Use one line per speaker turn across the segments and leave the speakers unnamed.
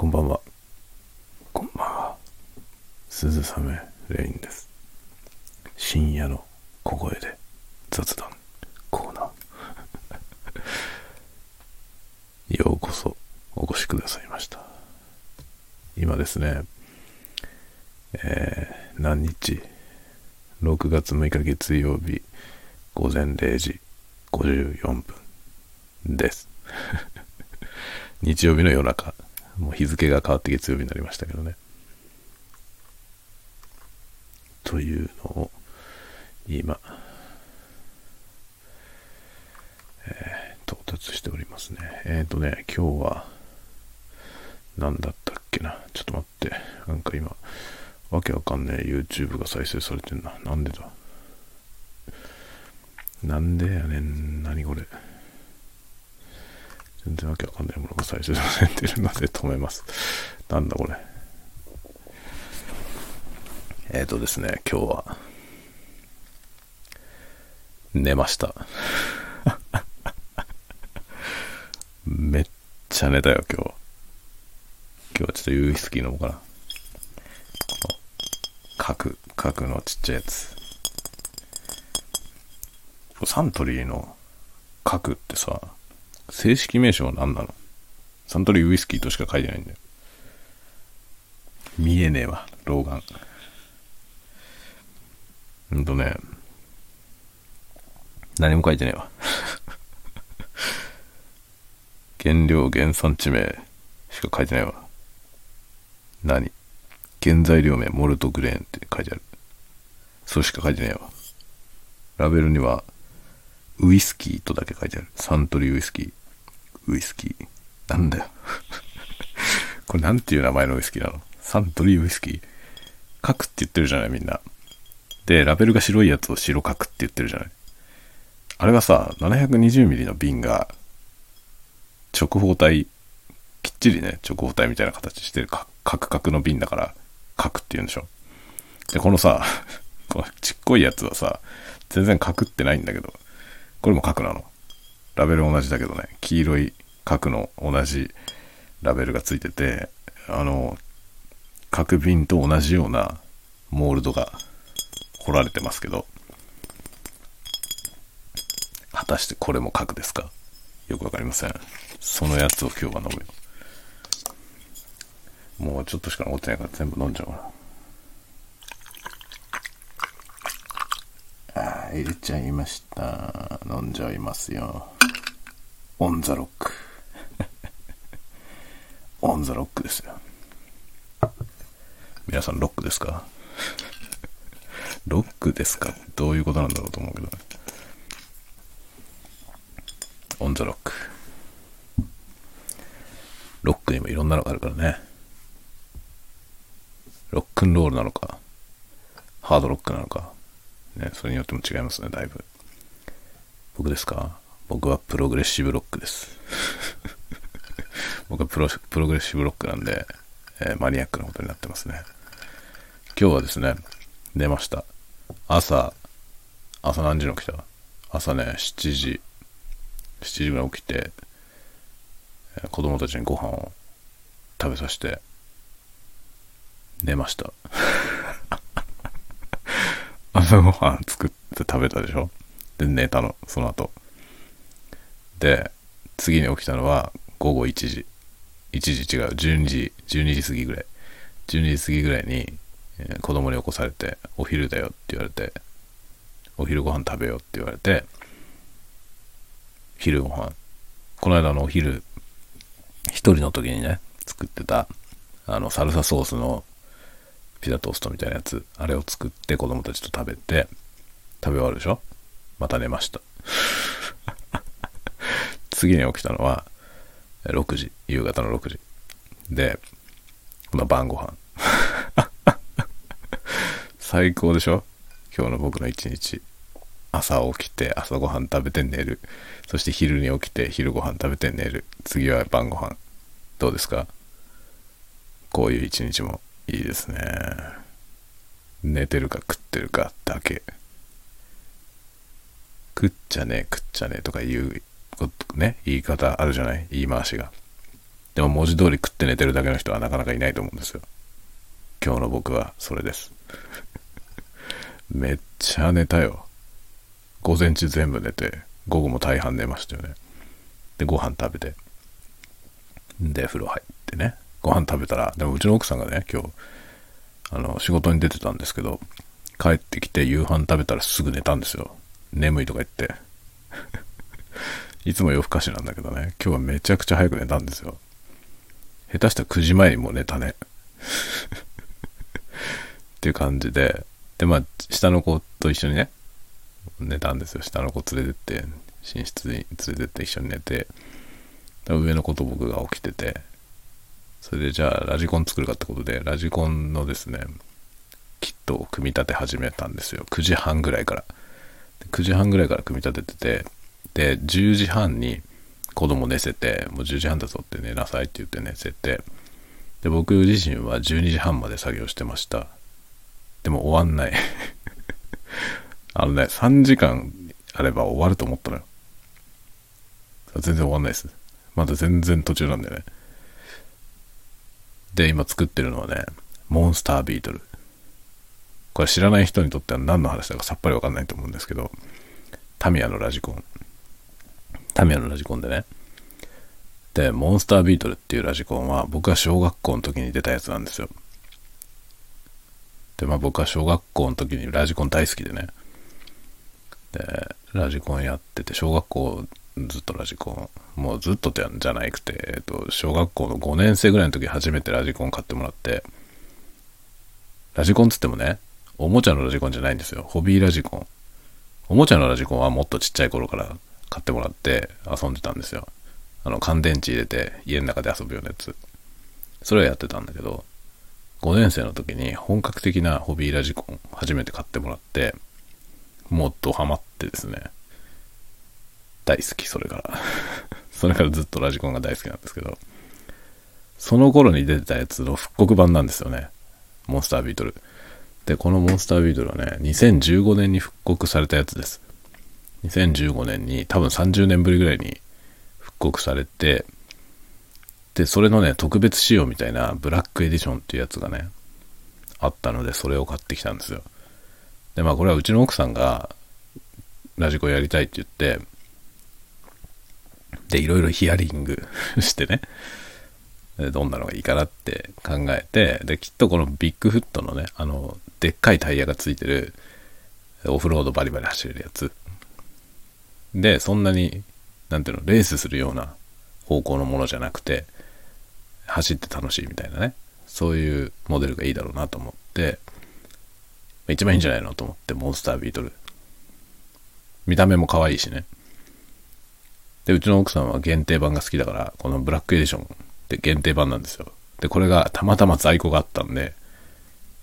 こんばんは。こんばんは。鈴雨レインです。深夜の小声で雑談コーナー。ようこそお越しくださいました。今ですね、えー、何日 ?6 月6日月曜日午前0時54分です。日曜日の夜中。もう日付が変わって月曜日になりましたけどね。というのを今、えー、到達しておりますね。えっ、ー、とね、今日は何だったっけな。ちょっと待って。なんか今、わけわかんねえ YouTube が再生されてんな。なんでだ？なんでやねん。何これ。全然わけわかんないものが再生されてるので止めます。なんだこれ。えっ、ー、とですね、今日は、寝ました。めっちゃ寝たよ、今日。今日はちょっとウイスキー飲もうかな。角、角のちっちゃいやつ。サントリーの角ってさ、正式名称は何なの？サントリーウイスキーとしか書いてないんだよ。見えねえわ、老眼。ほんとね、何も書いてねえわ。原料、原産地名しか書いてないわ。何？原材料名、モルトグレーンって書いてある。そうしか書いてねえわ。ラベルには、ウイスキーとだけ書いてある。サントリーウイスキー。ウイスキー。なんだよ。これなんていう名前のウイスキーなの？サントリーウイスキー。角って言ってるじゃないみんな。で、ラベルが白いやつを白角って言ってるじゃないあれはさ、720ml の瓶が、直方体、きっちりね、直方体みたいな形してるカクカクの瓶だから、角って言うんでしょ。で、このさ、このちっこいやつはさ、全然角ってないんだけど、これも角なの。ラベル同じだけどね、黄色い角の同じラベルがついてて、あの、角瓶と同じようなモールドが彫られてますけど、果たしてこれも角ですか？よくわかりません。そのやつを今日は飲むよ。もうちょっとしか残ってないから全部飲んじゃおうな。ああ、入れちゃいました。飲んじゃいますよ。オンザロック。オンザロックですよ。皆さんロックですか？ロックですか？どういうことなんだろうと思うけどね。オンザロック。ロックにもいろんなのがあるからね。ロックンロールなのか、ハードロックなのか、ね、それによっても違いますね、だいぶ。僕ですか？僕はプログレッシブロックです。僕はプロプログレッシブロックなんで、えー、マニアックなことになってますね。今日はですね、寝ました。朝、朝何時に起きた？朝ね、7時、7時ぐらい起きて、えー、子供たちにご飯を食べさせて、寝ました。朝ごはん作って食べたでしょ？で、寝たの、その後。で、次に起きたのは午後1時。1時違う、12時、12時過ぎぐらい。12時過ぎぐらいに、えー、子供に起こされて、お昼だよって言われて、お昼ご飯食べようって言われて、昼ご飯。この間のお昼、一人の時にね、作ってた、あの、サルサソースのピザトーストみたいなやつ、あれを作って子供たちと食べて、食べ終わるでしょ？また寝ました。次に起きたのは、6時、夕方の6時。で、まあ、晩ご飯。最高でしょ？今日の僕の一日。朝起きて、朝ごはん食べて寝る。そして昼に起きて、昼ご飯食べて寝る。次は晩ご飯。どうですか？こういう一日もいいですね。寝てるか食ってるかだけ。食っちゃねえ食っちゃねえとか言うね、言い方あるじゃない？言い回しが。でも文字通り食って寝てるだけの人はなかなかいないと思うんですよ。今日の僕はそれです。めっちゃ寝たよ。午前中全部寝て、午後も大半寝ましたよね。で、ご飯食べて。で、風呂入ってね。ご飯食べたら、でもうちの奥さんがね、今日、あの、仕事に出てたんですけど、帰ってきて夕飯食べたらすぐ寝たんですよ。眠いとか言って。いつも夜更かしなんだけどね、今日はめちゃくちゃ早く寝たんですよ。下手したら9時前にもう寝たね。っていう感じで、で、まあ、下の子と一緒にね、寝たんですよ。下の子連れてって、寝室に連れてって一緒に寝て、上の子と僕が起きてて、それでじゃあラジコン作るかってことで、ラジコンのですね、キットを組み立て始めたんですよ。9時半ぐらいから。9時半ぐらいから組み立ててて、で、10時半に子供寝せて、もう10時半だぞって寝なさいって言って寝せて、で、僕自身は12時半まで作業してました。でも終わんない あのね、3時間あれば終わると思ったのよ。全然終わんないです。まだ全然途中なんだよね。で、今作ってるのはね、モンスタービートル。これ知らない人にとっては何の話だかさっぱりわかんないと思うんですけど、タミヤのラジコン。タミヤのラジコンでね。で、モンスタービートルっていうラジコンは僕が小学校の時に出たやつなんですよ。で、まあ僕は小学校の時にラジコン大好きでね。で、ラジコンやってて、小学校ずっとラジコン、もうずっとじゃなくて、えっと、小学校の5年生ぐらいの時初めてラジコン買ってもらって、ラジコンつってもね、おもちゃのラジコンじゃないんですよ。ホビーラジコン。おもちゃのラジコンはもっとちっちゃい頃から買ってもらって遊んでたんですよ。あの、乾電池入れて家の中で遊ぶようなやつ。それはやってたんだけど、5年生の時に本格的なホビーラジコン初めて買ってもらって、もっとハマってですね、大好き、それから。それからずっとラジコンが大好きなんですけど、その頃に出てたやつの復刻版なんですよね。モンスタービートル。で、このモンスタービートルはね、2015年に復刻されたやつです。2015年に多分30年ぶりぐらいに復刻されて、で、それのね、特別仕様みたいなブラックエディションっていうやつがね、あったので、それを買ってきたんですよ。で、まあこれはうちの奥さんがラジコやりたいって言って、で、いろいろヒアリング してね、どんなのがいいかなって考えて、で、きっとこのビッグフットのね、あの、でっかいタイヤがついてる、オフロードバリバリ走れるやつ。で、そんなに、なんていうの、レースするような方向のものじゃなくて、走って楽しいみたいなね、そういうモデルがいいだろうなと思って、一番いいんじゃないのと思って、モンスタービートル。見た目も可愛いしね。で、うちの奥さんは限定版が好きだから、このブラックエディションって限定版なんですよ。で、これがたまたま在庫があったんで、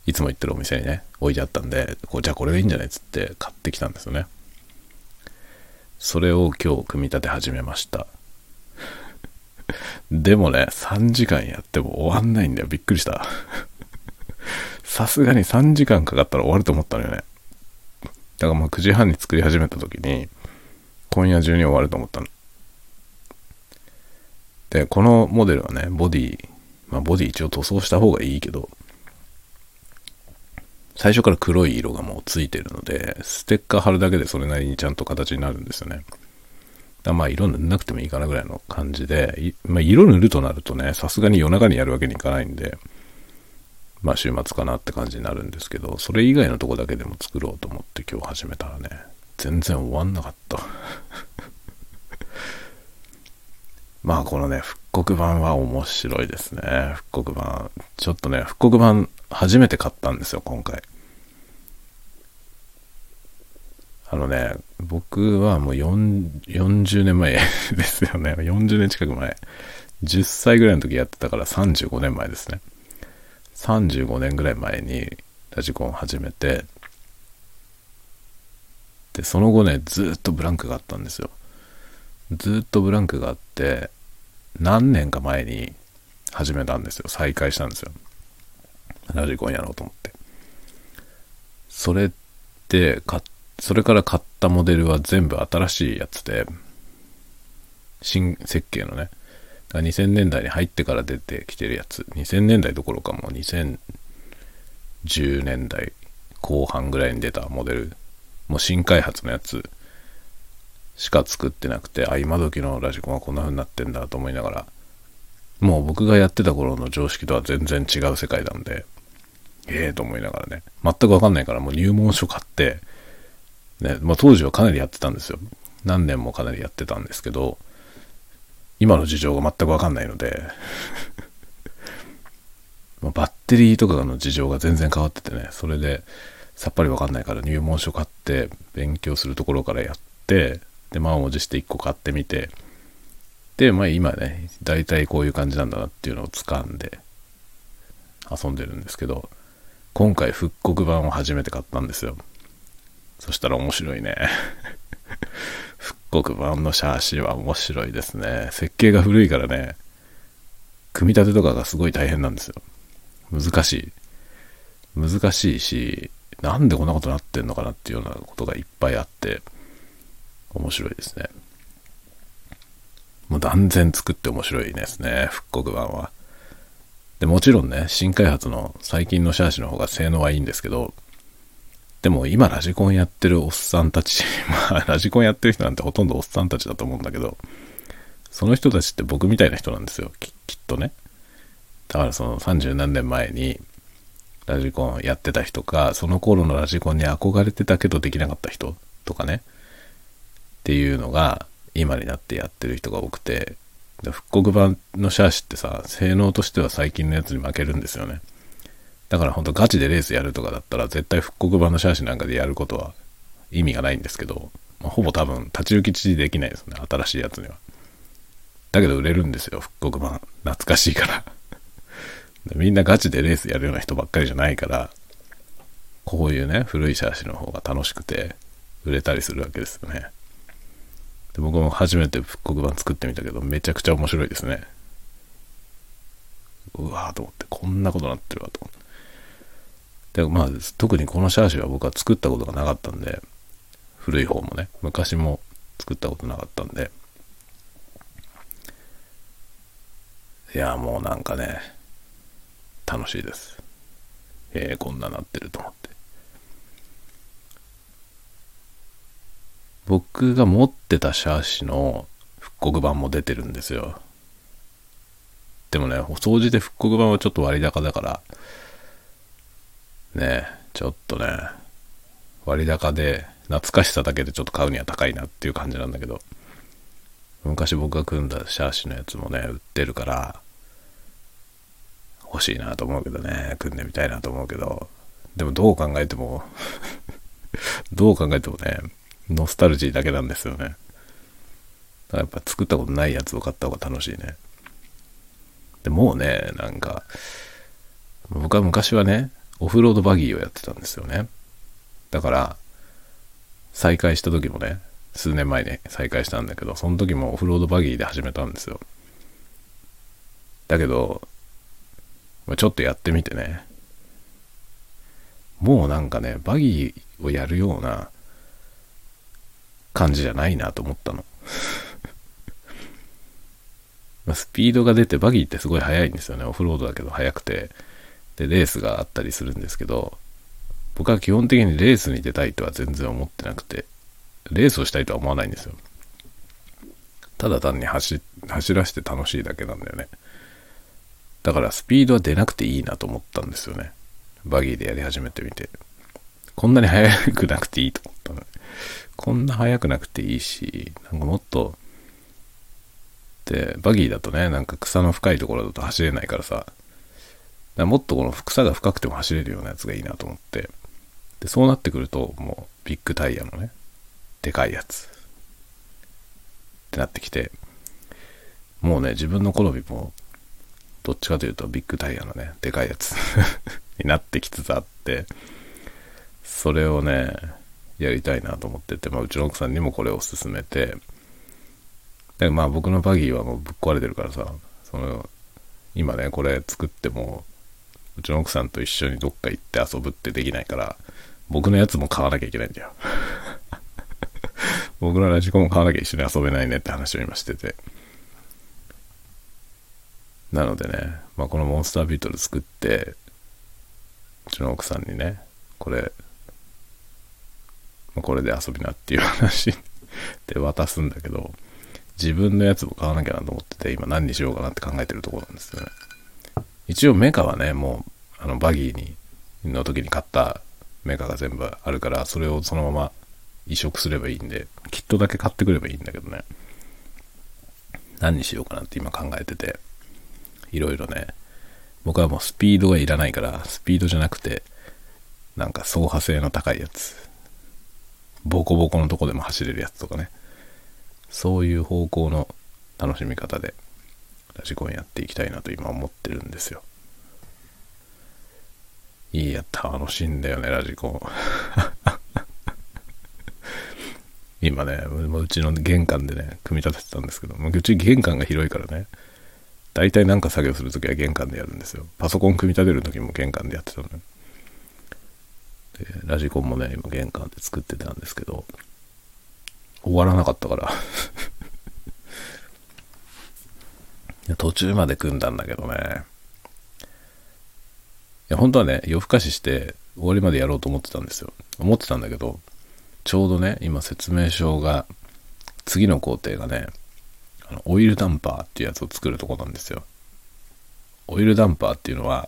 いつも行ってるお店にね、置いてあったんで、こうじゃあこれがいいんじゃないっつって買ってきたんですよね。それを今日組み立て始めました。でもね、3時間やっても終わんないんだよ。びっくりした。さすがに3時間かかったら終わると思ったのよね。だからまあ9時半に作り始めた時に、今夜中に終わると思ったの。で、このモデルはね、ボディ、まあボディ一応塗装した方がいいけど、最初から黒い色がもうついてるので、ステッカー貼るだけでそれなりにちゃんと形になるんですよね。だまあ色塗んなくてもいいかなぐらいの感じで、まあ色塗るとなるとね、さすがに夜中にやるわけにいかないんで、まあ週末かなって感じになるんですけど、それ以外のとこだけでも作ろうと思って今日始めたらね、全然終わんなかった まあこのね、復刻版は面白いですね。復刻版。ちょっとね、復刻版初めて買ったんですよ、今回。あのね、僕はもう40年前ですよね。40年近く前。10歳ぐらいの時やってたから35年前ですね。35年ぐらい前にラジコン始めて、で、その後ね、ずっとブランクがあったんですよ。ずっとブランクがあって、何年か前に始めたんですよ。再開したんですよ。ラジコンやろうと思って。それってそれから買ったモデルは全部新しいやつで、新設計のね、2000年代に入ってから出てきてるやつ。2000年代どころかもう2010年代後半ぐらいに出たモデル。もう新開発のやつしか作ってなくて、あ、今時のラジコンはこんな風になってんだと思いながら、もう僕がやってた頃の常識とは全然違う世界なんで、ええー、と思いながらね、全くわかんないからもう入門書買って、ね、まあ当時はかなりやってたんですよ。何年もかなりやってたんですけど、今の事情が全くわかんないので まバッテリーとかの事情が全然変わっててね、それでさっぱりわかんないから入門書買って勉強するところからやって、で、満を持して1個買ってみて、で、まあ今ね、大体こういう感じなんだなっていうのを掴んで遊んでるんですけど、今回復刻版を初めて買ったんですよ。そしたら面白いね。復刻版のシャーシは面白いですね。設計が古いからね、組み立てとかがすごい大変なんですよ。難しい。難しいし、なんでこんなことになってんのかなっていうようなことがいっぱいあって、面白いですね。もう断然作って面白いですね、復刻版は。で、もちろんね、新開発の最近のシャーシの方が性能はいいんですけど、でも今ラジコンやってるおっさんたち、まあラジコンやってる人なんてほとんどおっさんたちだと思うんだけど、その人たちって僕みたいな人なんですよ、ききっとね。だからその30何年前にラジコンやってた人か、その頃のラジコンに憧れてたけどできなかった人とかね、っていうのが今になってやってる人が多くて、復刻版のシャーシってさ、性能としては最近のやつに負けるんですよね。だからほんとガチでレースやるとかだったら絶対復刻版のシャーシなんかでやることは意味がないんですけど、まあ、ほぼ多分立ち行き地できないですね。新しいやつには。だけど売れるんですよ、復刻版。懐かしいからみんなガチでレースやるような人ばっかりじゃないから、こういうね、古いシャーシの方が楽しくて売れたりするわけですよね。で僕も初めて復刻版作ってみたけど、めちゃくちゃ面白いですね。うわーと思って、こんなことなってるわと思って。で、まあ、特にこのシャーシは僕は作ったことがなかったんで、古い方もね、昔も作ったことなかったんで、いや、もうなんかね、楽しいです。えー、こんななってると思って。僕が持ってたシャーシの復刻版も出てるんですよ。でもね、お掃除で復刻版はちょっと割高だから、ねちょっとね、割高で懐かしさだけでちょっと買うには高いなっていう感じなんだけど、昔僕が組んだシャーシのやつもね、売ってるから、欲しいなと思うけどね、組んでみたいなと思うけど、でもどう考えても どう考えてもね、ノスタルジーだけなんですよね。だからやっぱ作ったことないやつを買った方が楽しいね。でもうね、なんか、僕は昔はね、オフロードバギーをやってたんですよね。だから、再開した時もね、数年前に再開したんだけど、その時もオフロードバギーで始めたんですよ。だけど、ちょっとやってみてね、もうなんかね、バギーをやるような感じじゃないなと思ったの。スピードが出てバギーってすごい速いんですよね。オフロードだけど速くて。で、レースがあったりするんですけど、僕は基本的にレースに出たいとは全然思ってなくて、レースをしたいとは思わないんですよ。ただ単に走走らせて楽しいだけなんだよね。だからスピードは出なくていいなと思ったんですよね。バギーでやり始めてみて。こんなに速くなくていいと思ったの。こんな速くなくていいし、なんかもっと、で、バギーだとね、なんか草の深いところだと走れないからさ、らもっとこの草が深くても走れるようなやつがいいなと思って、で、そうなってくると、もうビッグタイヤのね、でかいやつ、ってなってきて、もうね、自分の好みも、どっちかというとビッグタイヤのね、でかいやつ になってきつつあって、それをね、やりたいなと思ってて、まあ、うちの奥さんにもこれを勧めて、でまあ僕のバギーはもうぶっ壊れてるからさ、その、今ね、これ作っても、うちの奥さんと一緒にどっか行って遊ぶってできないから、僕のやつも買わなきゃいけないんだよ。僕のラジコンも買わなきゃ一緒に遊べないねって話を今してて。なのでね、まあ、このモンスタービートル作ってうちの奥さんにねこれ、まあ、これで遊びなっていう話 で渡すんだけど自分のやつも買わなきゃなと思ってて今何にしようかなって考えてるとこなんですよね。一応メカはねもうあのバギーにの時に買ったメカが全部あるからそれをそのまま移植すればいいんでキットだけ買ってくればいいんだけどね。何にしようかなって今考えてていろいろね。僕はもうスピードがいらないからスピードじゃなくてなんか走破性の高いやつ。ボコボコのとこでも走れるやつとかね。そういう方向の楽しみ方でラジコンやっていきたいなと今思ってるんですよ。いや楽しいんだよねラジコン。今ねうちの玄関でね組み立ててたんですけどうち玄関が広いからね大体なんか作業するときは玄関でやるんですよ。パソコン組み立てる時も玄関でやってたのよでラジコンもね今玄関で作ってたんですけど終わらなかったから。途中まで組んだんだけどね。いや本当はね夜更かしして終わりまでやろうと思ってたんですよ。思ってたんだけどちょうどね今説明書が次の工程がねあのオイルダンパーっていうやつを作るとこなんですよ。オイルダンパーっていうのは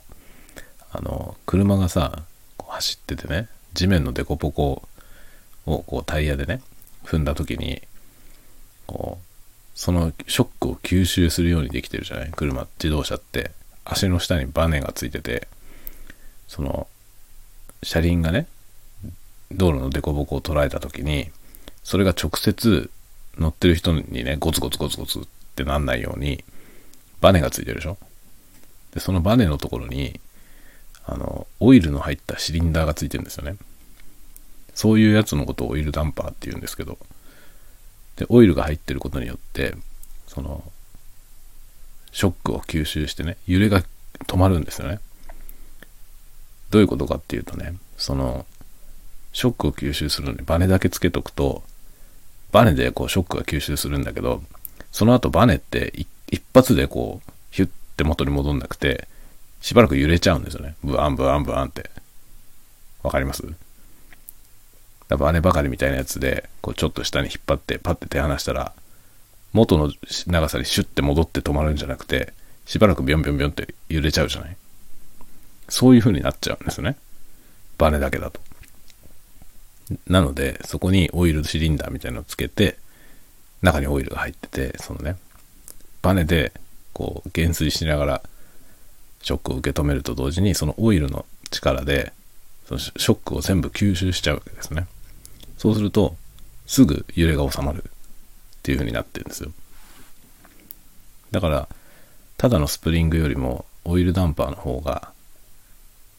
あの車がさ走っててね地面のデコポコをこうタイヤでね踏んだ時にこうそのショックを吸収するようにできてるじゃない？車自動車って。足の下にバネがついててその車輪がね道路の凸凹を捉えた時にそれが直接乗ってる人にねゴツゴツゴツゴツってなんないようにバネがついてるでしょ？でそのバネのところにあのオイルの入ったシリンダーがついてるんですよね。そういうやつのことをオイルダンパーって言うんですけど。でオイルが入ってることによってそのショックを吸収してね揺れが止まるんですよね。どういうことかっていうとねそのショックを吸収するのにバネだけつけとくとバネでこうショックが吸収するんだけどその後バネって一発でこうヒュッて元に戻んなくてしばらく揺れちゃうんですよね。ブワンブワンブワンって。わかります？バネばかりみたいなやつでこうちょっと下に引っ張ってパッて手離したら元の長さにシュッて戻って止まるんじゃなくてしばらくビョンビョンビョンって揺れちゃうじゃない？そういう風になっちゃうんですよね。バネだけだと。なので、そこにオイルシリンダーみたいなのをつけて、中にオイルが入ってて、そのね、バネで、こう、減衰しながら、ショックを受け止めると同時に、そのオイルの力で、そのショックを全部吸収しちゃうわけですね。そうすると、すぐ揺れが収まるっていう風になってるんですよ。だから、ただのスプリングよりも、オイルダンパーの方が、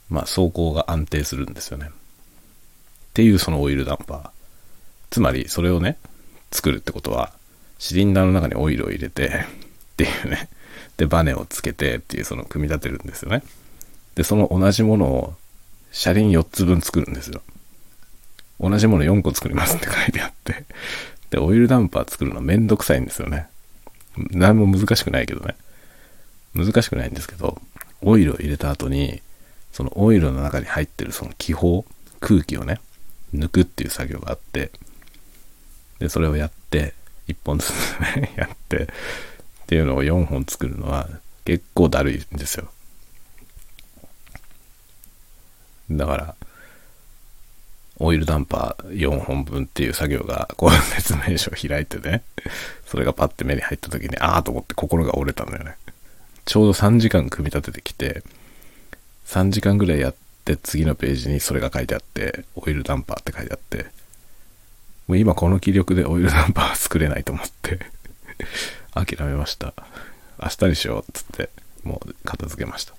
まあ、走行が安定するんですよね。っていうそのオイルダンパー。つまりそれをね、作るってことは、シリンダーの中にオイルを入れて、っていうね。で、バネをつけてっていうその組み立てるんですよね。で、その同じものを車輪4つ分作るんですよ。同じもの4個作りますって書いてあって。で、オイルダンパー作るのめんどくさいんですよね。何も難しくないけどね。難しくないんですけど、オイルを入れた後に、そのオイルの中に入ってるその気泡、空気をね、抜くっていう作業があって、で、それをやって、1本ずつね、やって、っていうのを4本作るのは結構だるいんですよ。だから、オイルダンパー4本分っていう作業が、こう説明書を開いてね、それがパッて目に入った時に、ああと思って心が折れたんだよね。ちょうど3時間組み立ててきて、3時間ぐらいやっで、次のページにそれが書いてあって、オイルダンパーって書いてあって、もう今この気力でオイルダンパーは作れないと思って諦めました。明日にしようっつって、もう片付けました。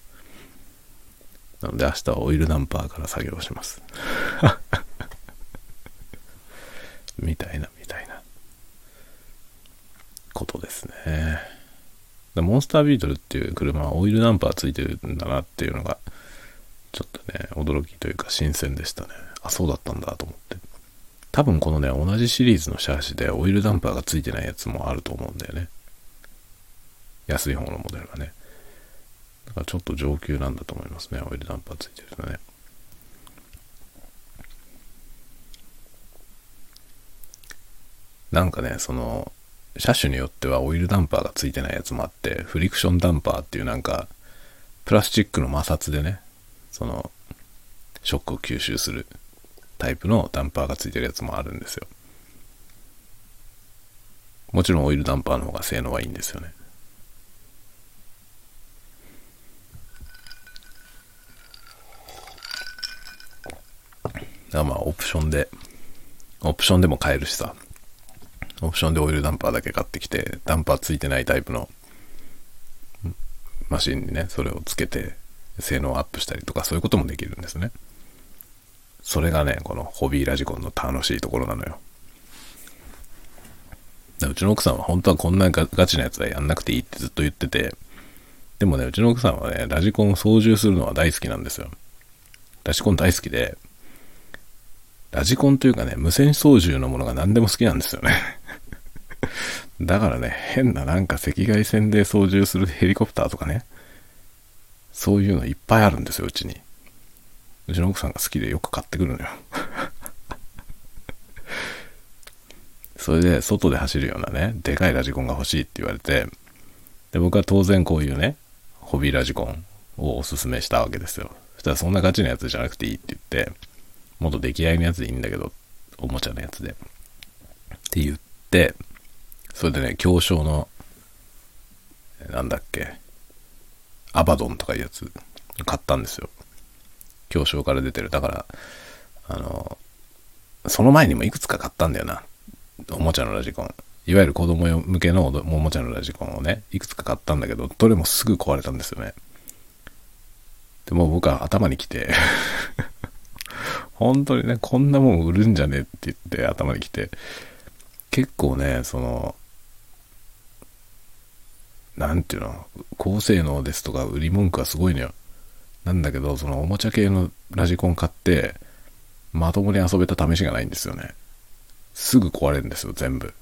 なので明日はオイルダンパーから作業します。みたいな、みたいなことですね。モンスタービートルっていう車はオイルダンパーついてるんだなっていうのがちょっとね、驚きというか新鮮でしたね。あ、そうだったんだと思って。多分このね、同じシリーズのシャーシでオイルダンパーがついてないやつもあると思うんだよね。安い方のモデルはね。だからちょっと上級なんだと思いますね、オイルダンパーついてるとね。なんかね、その、車種によってはオイルダンパーがついてないやつもあって、フリクションダンパーっていうなんか、プラスチックの摩擦でね、その、ショックを吸収するタイプのダンパーがついてるやつもあるんですよ。もちろんオイルダンパーの方が性能はいいんですよね。まあオプションで、オプションでも買えるしさ、オプションでオイルダンパーだけ買ってきて、ダンパーついてないタイプのマシンにね、それをつけて性能アップしたりとかそういうこともできるんですね。それがね、このホビーラジコンの楽しいところなのよ。うちの奥さんは本当はこんなガチなやつはやんなくていいってずっと言ってて、でもね、うちの奥さんはね、ラジコンを操縦するのは大好きなんですよ。ラジコン大好きで、ラジコンというかね、無線操縦のものが何でも好きなんですよね。だからね、変ななんか赤外線で操縦するヘリコプターとかね、そういうのいっぱいあるんですよ、うちに。うちの奥さんが好きでよく買ってくるのよ。それで、外で走るようなね、でかいラジコンが欲しいって言われて、で、僕は当然こういうね、ホビーラジコンをおすすめしたわけですよ。そしたらそんなガチなやつじゃなくていいって言って、もっと出来合いのやつでいいんだけど、おもちゃのやつで。って言って、それでね、強小の、なんだっけ、アバドンとかいうやつ買ったんですよ。強小から出てる。だから、あの、その前にもいくつか買ったんだよな。おもちゃのラジコン。いわゆる子供向けのおもちゃのラジコンをね、いくつか買ったんだけど、どれもすぐ壊れたんですよね。でも僕は頭に来て 本当にね、こんなもん売るんじゃねえって言って頭に来て、結構ね、その、なんていうの、高性能ですとか売り文句はすごいのよ。なんだけど、そのおもちゃ系のラジコン買って、まともに遊べた試しがないんですよね。すぐ壊れるんですよ、全部。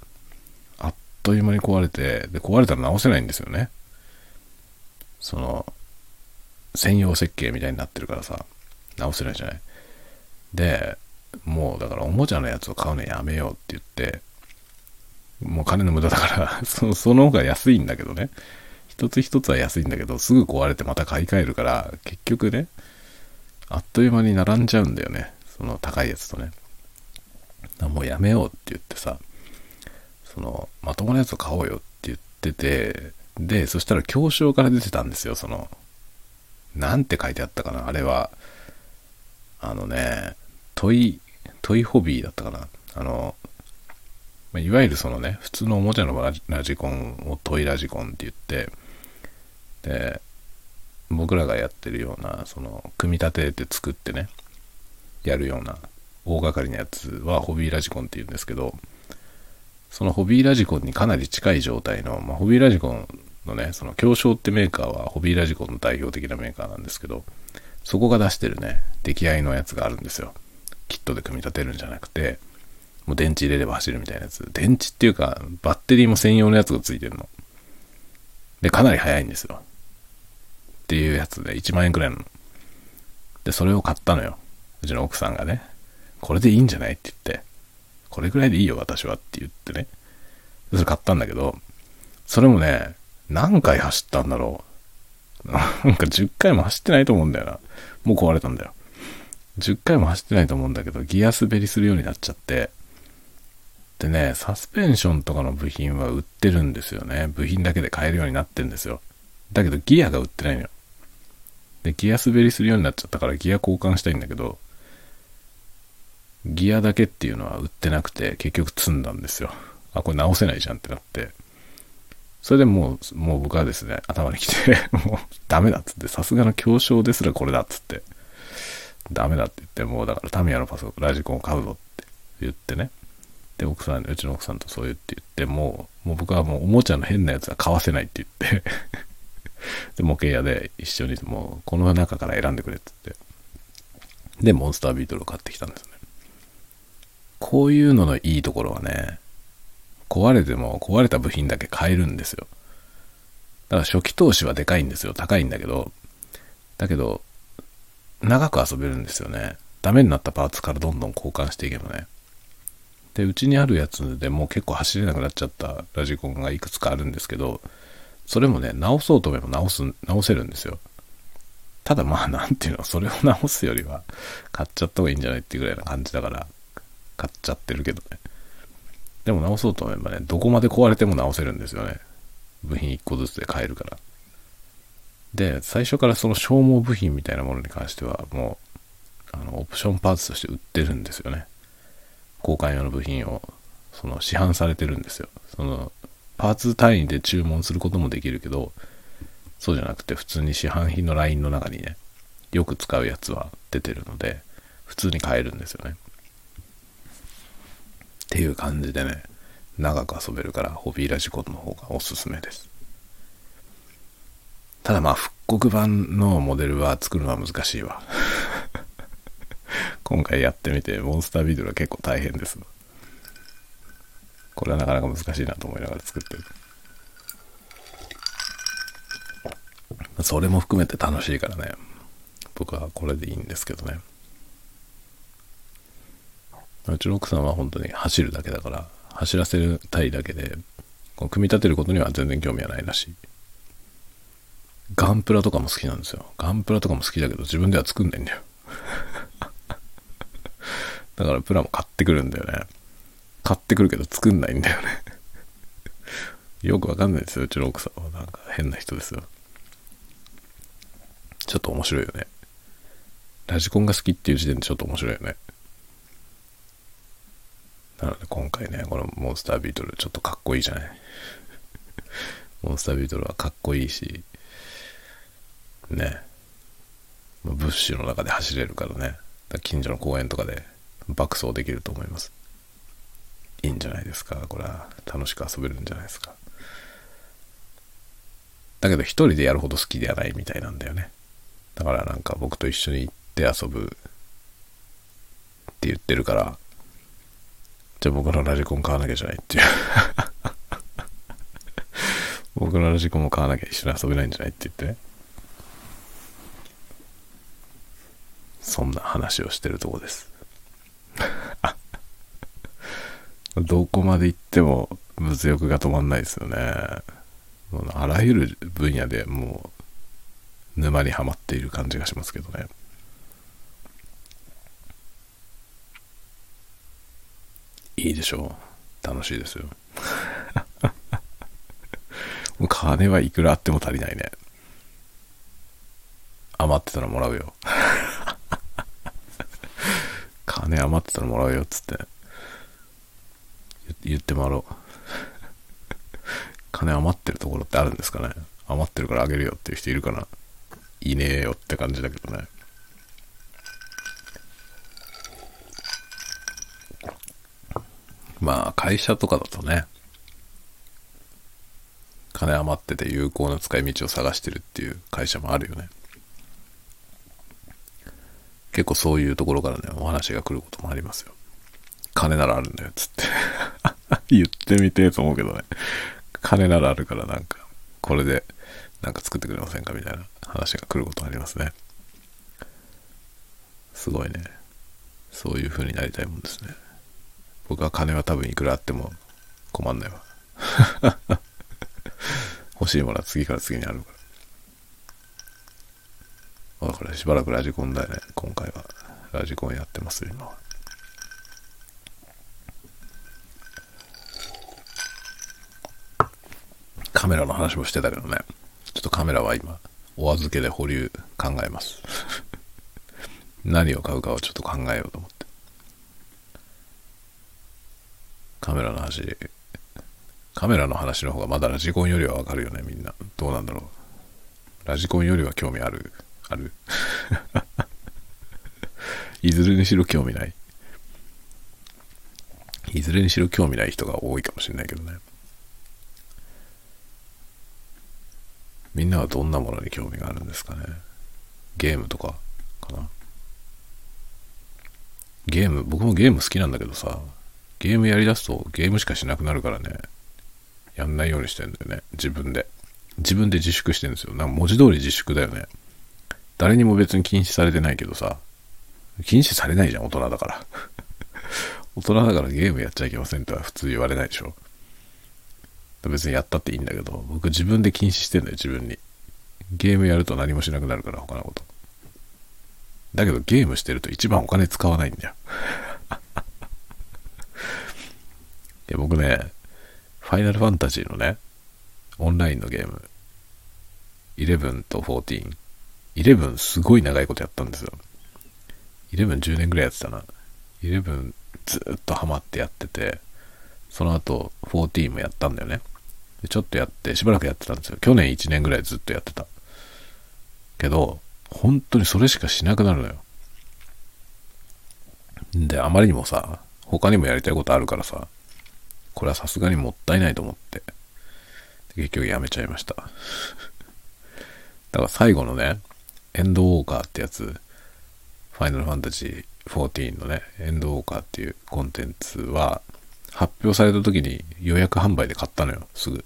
あっという間に壊れて、で、壊れたら直せないんですよね。その、専用設計みたいになってるからさ、直せないじゃない。で、もうだからおもちゃのやつを買うのやめようって言って、もう金の無駄だから そ、その方が安いんだけどね。一つ一つは安いんだけど、すぐ壊れてまた買い替えるから、結局ね、あっという間に並んじゃうんだよね。その高いやつとね。もうやめようって言ってさ、その、まともなやつを買おうよって言ってて、で、そしたら教証から出てたんですよ、その、なんて書いてあったかな、あれは、あのね、トイ、トイホビーだったかな。あの、いわゆるそのね、普通のおもちゃのラジコンをトイラジコンって言って、で、僕らがやってるような、その、組み立てて作ってね、やるような大掛かりなやつはホビーラジコンって言うんですけど、そのホビーラジコンにかなり近い状態の、まあ、ホビーラジコンのね、その京商ってメーカーはホビーラジコンの代表的なメーカーなんですけど、そこが出してるね、出来合いのやつがあるんですよ。キットで組み立てるんじゃなくて、もう電池入れれば走るみたいなやつ。電池っていうか、バッテリーも専用のやつがついてるの。で、かなり速いんですよ。っていうやつで、1万円くらいの。で、それを買ったのよ。うちの奥さんがね。これでいいんじゃないって言って。これくらいでいいよ、私はって言ってね。それ買ったんだけど、それもね、何回走ったんだろう。なんか10回も走ってないと思うんだよな。もう壊れたんだよ。10回も走ってないと思うんだけど、ギア滑りするようになっちゃって、でね、サスペンションとかの部品は売ってるんですよね。部品だけで買えるようになってんですよ。だけどギアが売ってないのよ。で、ギア滑りするようになっちゃったからギア交換したいんだけど、ギアだけっていうのは売ってなくて、結局積んだんですよ。あ、これ直せないじゃんってなって。それでもう、もう僕はですね、頭に来て もうダメだっつって、さすがの強商ですらこれだっつって、ダメだって言って、もうだからタミヤのパソコン、ラジコンを買うぞって言ってね。で、奥さん、うちの奥さんとそう言って言って、もう、もう僕はもうおもちゃの変なやつは買わせないって言って で、模型屋で一緒にもう、この中から選んでくれって言って、で、モンスタービートルを買ってきたんですね。こういうののいいところはね、壊れても壊れた部品だけ買えるんですよ。だから初期投資はでかいんですよ。高いんだけど、だけど、長く遊べるんですよね。ダメになったパーツからどんどん交換していけばね。で、うちにあるやつでもう結構走れなくなっちゃったラジコンがいくつかあるんですけど、それもね、直そうと思えば直す、直せるんですよ。ただまあ、なんていうの、それを直すよりは、買っちゃった方がいいんじゃないっていうぐらいな感じだから、買っちゃってるけどね。でも直そうと思えばね、どこまで壊れても直せるんですよね。部品1個ずつで買えるから。で、最初からその消耗部品みたいなものに関しては、もう、あの、オプションパーツとして売ってるんですよね。交換用の部品を、その、市販されてるんですよ。その、パーツ単位で注文することもできるけど、そうじゃなくて普通に市販品のラインの中にね、よく使うやつは出てるので、普通に買えるんですよね。っていう感じでね、長く遊べるからホビーラジコンの方がおすすめです。ただまあ復刻版のモデルは作るのは難しいわ。今回やってみてモンスタービートルは結構大変です。これはなかなか難しいなと思いながら作ってる。それも含めて楽しいからね。僕はこれでいいんですけどね。うちの奥さんは本当に走るだけだから、走らせたいだけで、こう組み立てることには全然興味はないらしい。ガンプラとかも好きなんですよ。ガンプラとかも好きだけど自分では作んないんだよ。だからプラも買ってくるんだよね。買ってくるけど作んないんだよねよくわかんないですよ、うちの奥さんは。なんか変な人ですよ。ちょっと面白いよね。ラジコンが好きっていう時点でちょっと面白いよね。なので今回ね、このモンスタービートルちょっとかっこいいじゃない。モンスタービートルはかっこいいし、ね、ブッシュの中で走れるからね、近所の公園とかで爆走できると思います。いいんじゃないですか。これは楽しく遊べるんじゃないですか。だけど一人でやるほど好きではないみたいなんだよね。だからなんか僕と一緒に行って遊ぶって言ってるから、じゃあ僕のラジコン買わなきゃじゃないっていう僕のラジコンも買わなきゃ一緒に遊べないんじゃないって言ってね。そんな話をしてるとこです。どこまで行っても物欲が止まんないですよね。あらゆる分野でもう沼にはまっている感じがしますけどね。いいでしょう。楽しいですよ。もう金はいくらあっても足りないね。余ってたらもらうよ。金余ってたらもらうよっつって言ってもらおう。金余ってるところってあるんですかね余ってるからあげるよっていう人いるかないねえよって感じだけどね。まあ、会社とかだとね、金余ってて有効な使い道を探してるっていう会社もあるよね。結構そういうところからね、お話が来ることもありますよ。金ならあるんだよ、つって 言ってみてえと思うけどね。金ならあるからなんか、これでなんか作ってくれませんかみたいな話が来ることありますね。すごいね。そういう風になりたいもんですね。僕は金は多分いくらあっても困んないわ。欲しいものは次から次にあるから。だからしばらくラジコンだよね、今回は。ラジコンやってます、今は。カメラの話もしてたけどね。ちょっとカメラは今、お預けで保留考えます。何を買うかをちょっと考えようと思って。カメラの話、カメラの話の方がまだラジコンよりはわかるよね、みんな。どうなんだろう。ラジコンよりは興味あるあるいずれにしろ興味ない。いずれにしろ興味ない人が多いかもしれないけどね。みんなはどんなものに興味があるんですかね。ゲームとかかな。ゲーム、僕もゲーム好きなんだけどさ、ゲームやりだすとゲームしかしなくなるからね、やんないようにしてんだよね、自分で。自分で自粛してるんですよ。なんか文字通り自粛だよね。誰にも別に禁止されてないけどさ、禁止されないじゃん、大人だから。大人だからゲームやっちゃいけませんとは普通言われないでしょ。別にやったっていいんだけど、僕自分で禁止してんだよ、自分に。ゲームやると何もしなくなるから、他のこと。だけどゲームしてると一番お金使わないんだよ。いや、僕ね、ファイナルファンタジーのね、オンラインのゲーム、11と14。11すごい長いことやったんですよ。1110年ぐらいやってたな。11ずっとハマってやってて、その後14もやったんだよね。でちょっとやって、しばらくやってたんですよ。去年1年ぐらいずっとやってた。けど、本当にそれしかしなくなるのよ。で、あまりにもさ、他にもやりたいことあるからさ、これはさすがにもったいないと思って、結局やめちゃいました。だから最後のね、エンドウォーカーってやつ、ファイナルファンタジー14のね、エンドウォーカーっていうコンテンツは、発表された時に予約販売で買ったのよ、すぐ。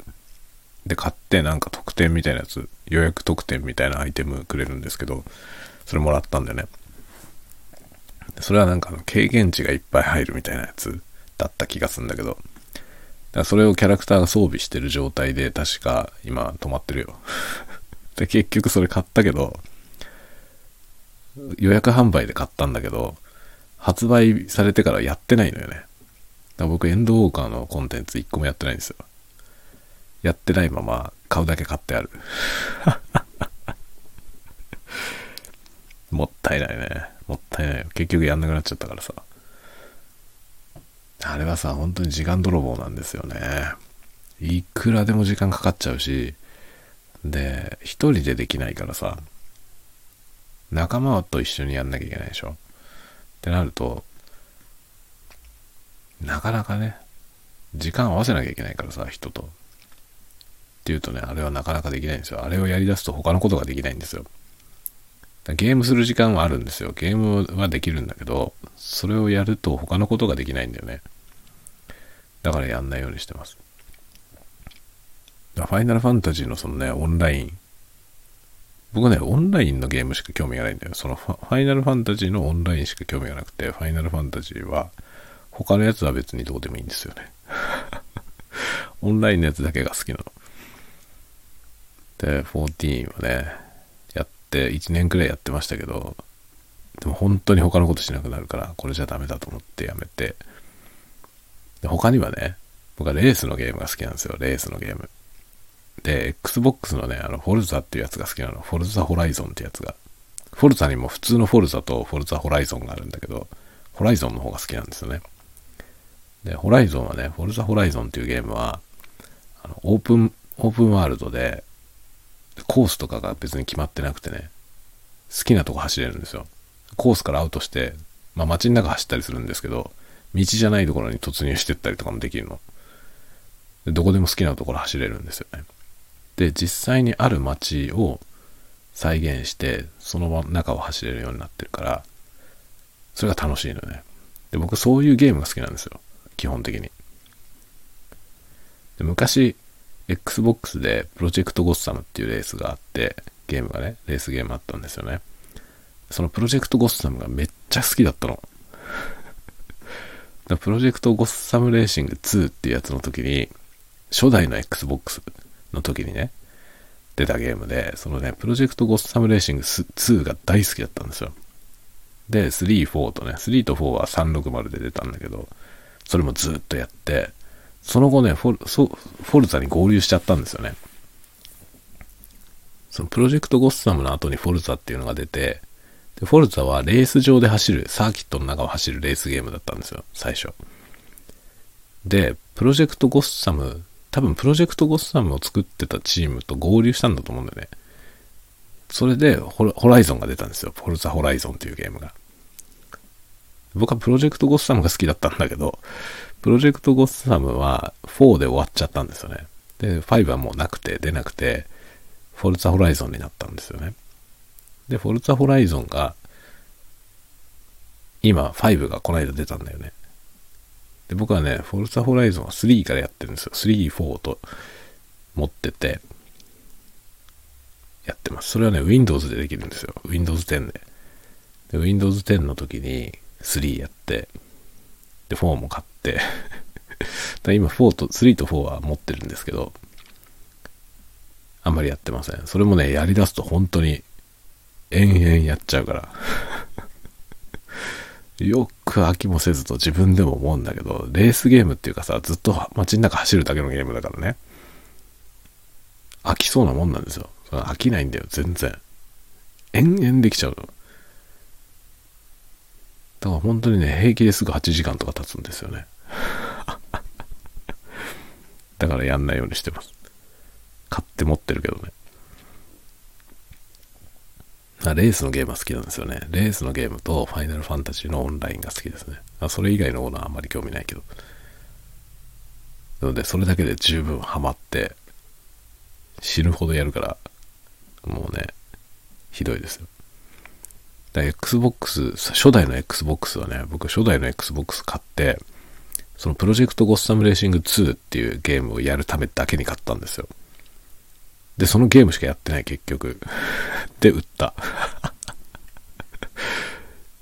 で、買ってなんか特典みたいなやつ、予約特典みたいなアイテムくれるんですけど、それもらったんだよね。それはなんかあの経験値がいっぱい入るみたいなやつだった気がするんだけど、だからそれをキャラクターが装備してる状態で確か今止まってるよ。で、結局それ買ったけど、予約販売で買ったんだけど、発売されてからやってないのよね。だから僕エンドウォーカーのコンテンツ1個もやってないんですよ。やってないまま買うだけ買ってある。もったいないね。もったいない。結局やんなくなっちゃったからさ。あれはさ、本当に時間泥棒なんですよね。いくらでも時間かかっちゃうし、で、一人でできないからさ、仲間と一緒にやんなきゃいけないでしょ。ってなると、なかなかね、時間合わせなきゃいけないからさ、人と。っていうとね、あれはなかなかできないんですよ。あれをやり出すと他のことができないんですよ。ゲームする時間はあるんですよ。ゲームはできるんだけど、それをやると他のことができないんだよね。だからやんないようにしてます。ファイナルファンタジーのそのね、オンライン。僕ね、オンラインのゲームしか興味がないんだよ。そのファイナルファンタジーのオンラインしか興味がなくて、ファイナルファンタジーは他のやつは別にどうでもいいんですよね。オンラインのやつだけが好きなの。で、14はね、やって1年くらいやってましたけど、でも本当に他のことしなくなるから、これじゃダメだと思ってやめて、で他にはね、僕はレースのゲームが好きなんですよ、レースのゲーム。で、Xbox のね、あの、フォルザっていうやつが好きなの。フォルザホライゾンってやつが。フォルザにも普通のフォルザとフォルザホライゾンがあるんだけど、ホライゾンの方が好きなんですよね。で、ホライゾンはね、フォルザホライゾンっていうゲームは、あのオープン、オープンワールドで、コースとかが別に決まってなくてね、好きなとこ走れるんですよ。コースからアウトして、まあ街の中走ったりするんですけど、道じゃないところに突入してったりとかもできるの。どこでも好きなところ走れるんですよね。で、実際にある街を再現して、その中を走れるようになってるから、それが楽しいのね。で、僕そういうゲームが好きなんですよ。基本的に。で昔、Xbox でプロジェクトゴッサムっていうレースがあって、ゲームがね、レースゲームあったんですよね。そのプロジェクトゴッサムがめっちゃ好きだったの。プロジェクトゴッサムレーシング2っていうやつの時に、初代の Xbox の時にね、出たゲームで、そのね、プロジェクトゴッサムレーシング2が大好きだったんですよ。で、3、4とね、3と4は360で出たんだけど、それもずっとやって、その後ねフォル、フォルザに合流しちゃったんですよね。そのプロジェクトゴッサムの後にフォルザっていうのが出て、で、フォルザはレース上で走る、サーキットの中を走るレースゲームだったんですよ、最初。で、プロジェクトゴッサム、多分プロジェクトゴッサムを作ってたチームと合流したんだと思うんだよね。それでホライゾンが出たんですよ。フォルザホライゾンっていうゲームが。僕はプロジェクトゴッサムが好きだったんだけど、プロジェクトゴッサムは4で終わっちゃったんですよね。で、5はもうなくて、出なくて、フォルツァホライゾンになったんですよね。で、フォルツァホライゾンが、今、5がこの間出たんだよね。で、僕はね、フォルツァホライゾンは3からやってるんですよ。3、4と持ってて。やってます。それはね、Windows でできるんですよ。Windows 10で。で Windows 10の時に3やって、で、4も買って だ今4と、3と4は持ってるんですけど、あんまりやってません。それもね、やりだすと本当に延々やっちゃうからよく飽きもせずと自分でも思うんだけど、レースゲームっていうかさ、ずっと街の中走るだけのゲームだからね。飽きそうなもんなんですよ。飽きないんだよ、全然。延々できちゃうの。だから本当にね、平気ですぐ8時間とか経つんですよね。だからやんないようにしてます。買って持ってるけどね。レースのゲームは好きなんですよね。レースのゲームとファイナルファンタジーのオンラインが好きですね。それ以外のものはあんまり興味ないけど。なので、それだけで十分ハマって、死ぬほどやるから、もうね、ひどいですよ。だ Xbox、初代の Xbox はね、僕初代の Xbox 買って、そのプロジェクトゴッサムレーシング2っていうゲームをやるためだけに買ったんですよ。で、そのゲームしかやってない結局。で、売った。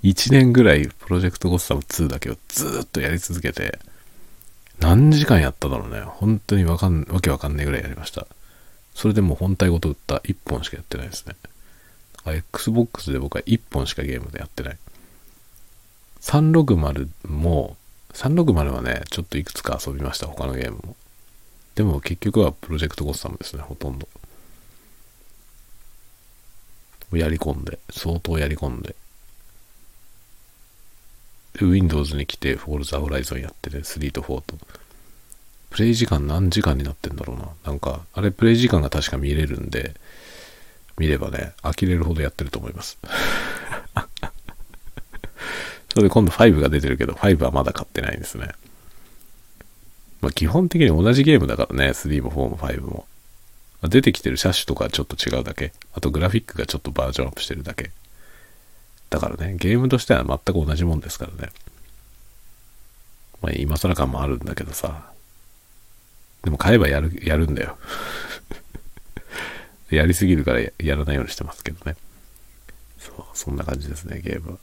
1年ぐらいプロジェクトゴッサム2だけをずっとやり続けて、何時間やっただろうね。本当にわかん、わけわかんないぐらいやりました。それでもう本体ごと売った1本しかやってないですね。Xbox で僕は1本しかゲームでやってない。360も、360はね、ちょっといくつか遊びました、他のゲームも。でも結局はプロジェクトゴッサムですね、ほとんど。やり込んで、相当やり込んで。で、Windows に来て、フォールザホライゾンやってね、3と4と。プレイ時間何時間になってんだろうな。なんか、あれプレイ時間が確か見れるんで、見ればね、呆れるほどやってると思います。それで今度5が出てるけど、5はまだ買ってないんですね。まあ基本的に同じゲームだからね、3も4も5も。まあ出てきてる車種とかちょっと違うだけ。あとグラフィックがちょっとバージョンアップしてるだけ。だからね、ゲームとしては全く同じもんですからね。まあ今更感もあるんだけどさ。でも買えばやる、やるんだよ。やりすぎるからやらないようにしてますけどね。そう、そんな感じですね、ゲームは。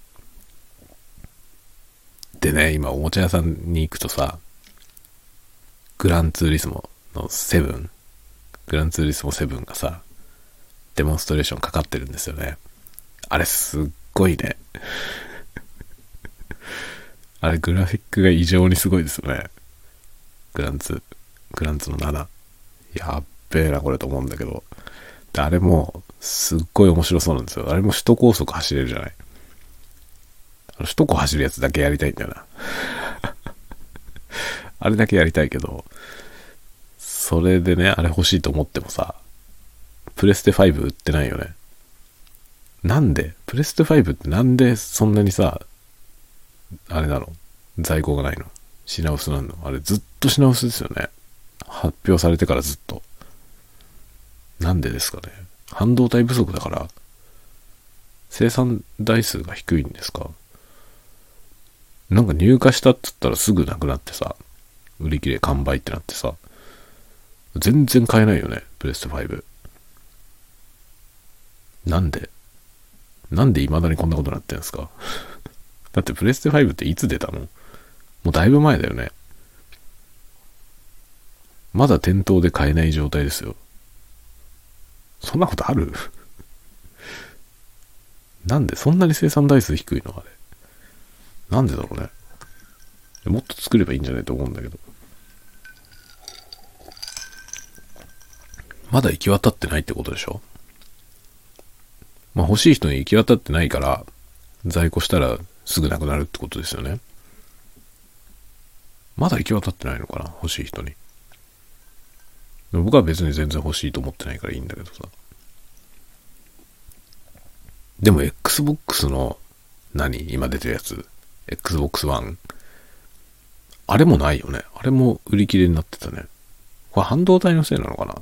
でね、今おもちゃ屋さんに行くとさ、グランツーリスモの7、グランツーリスモ7がさ、デモンストレーションかかってるんですよね。あれすっごいね。あれグラフィックが異常にすごいですよね。グランツー、グランツの7。やっべえなこれと思うんだけど。で、あれもすっごい面白そうなんですよ。あれも首都高速走れるじゃない。あの首都高走るやつだけやりたいんだよな。あれだけやりたいけど、それでね、あれ欲しいと思ってもさ、プレステ5売ってないよね。なんで？プレステ5ってなんでそんなにさ、あれなの？在庫がないの？品薄なの？あれずっと品薄ですよね。発表されてからずっと。なんでですかね？半導体不足だから生産台数が低いんですか？なんか入荷したっつったらすぐなくなってさ、売り切れ完売ってなってさ、全然買えないよね、プレステ5。なんで？なんで未だにこんなことになってんすか？だってプレステ5っていつ出たの？もうだいぶ前だよね。まだ店頭で買えない状態ですよ。そんなことある？なんで？そんなに生産台数低いの？あれ。なんでだろうね。もっと作ればいいんじゃないと思うんだけど。まだ行き渡ってないってことでしょ？まあ欲しい人に行き渡ってないから、在庫したらすぐなくなるってことですよね。まだ行き渡ってないのかな？欲しい人に。僕は別に全然欲しいと思ってないからいいんだけどさ。でも Xbox の何？今出てるやつ Xbox One あれもないよね。あれも売り切れになってたね。これ半導体のせいなのかな？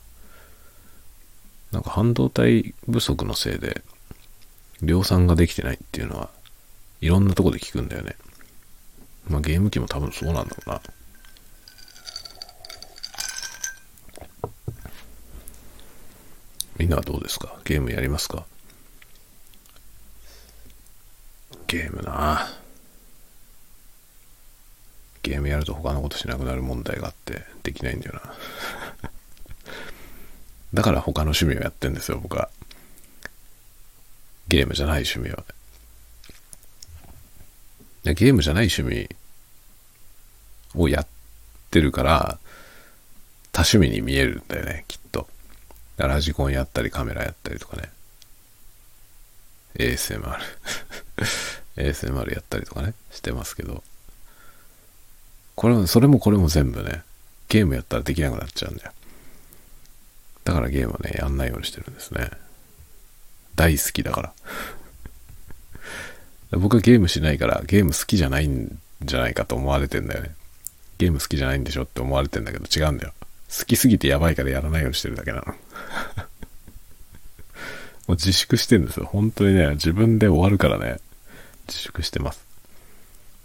なんか半導体不足のせいで量産ができてないっていうのはいろんなとこで聞くんだよね。まあゲーム機も多分そうなんだろうな。みんなはどうですか？ゲームやりますか？ゲームなゲームやると他のことしなくなる問題があってできないんだよなだから他の趣味をやってんですよ僕は。ゲームじゃない趣味はゲームじゃない趣味をやってるから多趣味に見えるんだよねきっと。ラジコンやったりカメラやったりとかね。ASMR ASMR やったりとかねしてますけど。これもそれもこれも全部ねゲームやったらできなくなっちゃうんだよ。だからゲームはねやんないようにしてるんですね大好きだから 僕はゲームしないからゲーム好きじゃないんじゃないかと思われてんだよねゲーム好きじゃないんでしょって思われてんだけど違うんだよ好きすぎてやばいからやらないようにしてるだけなの もう自粛してんですよ。本当にね、自分で終わるからね、自粛してます。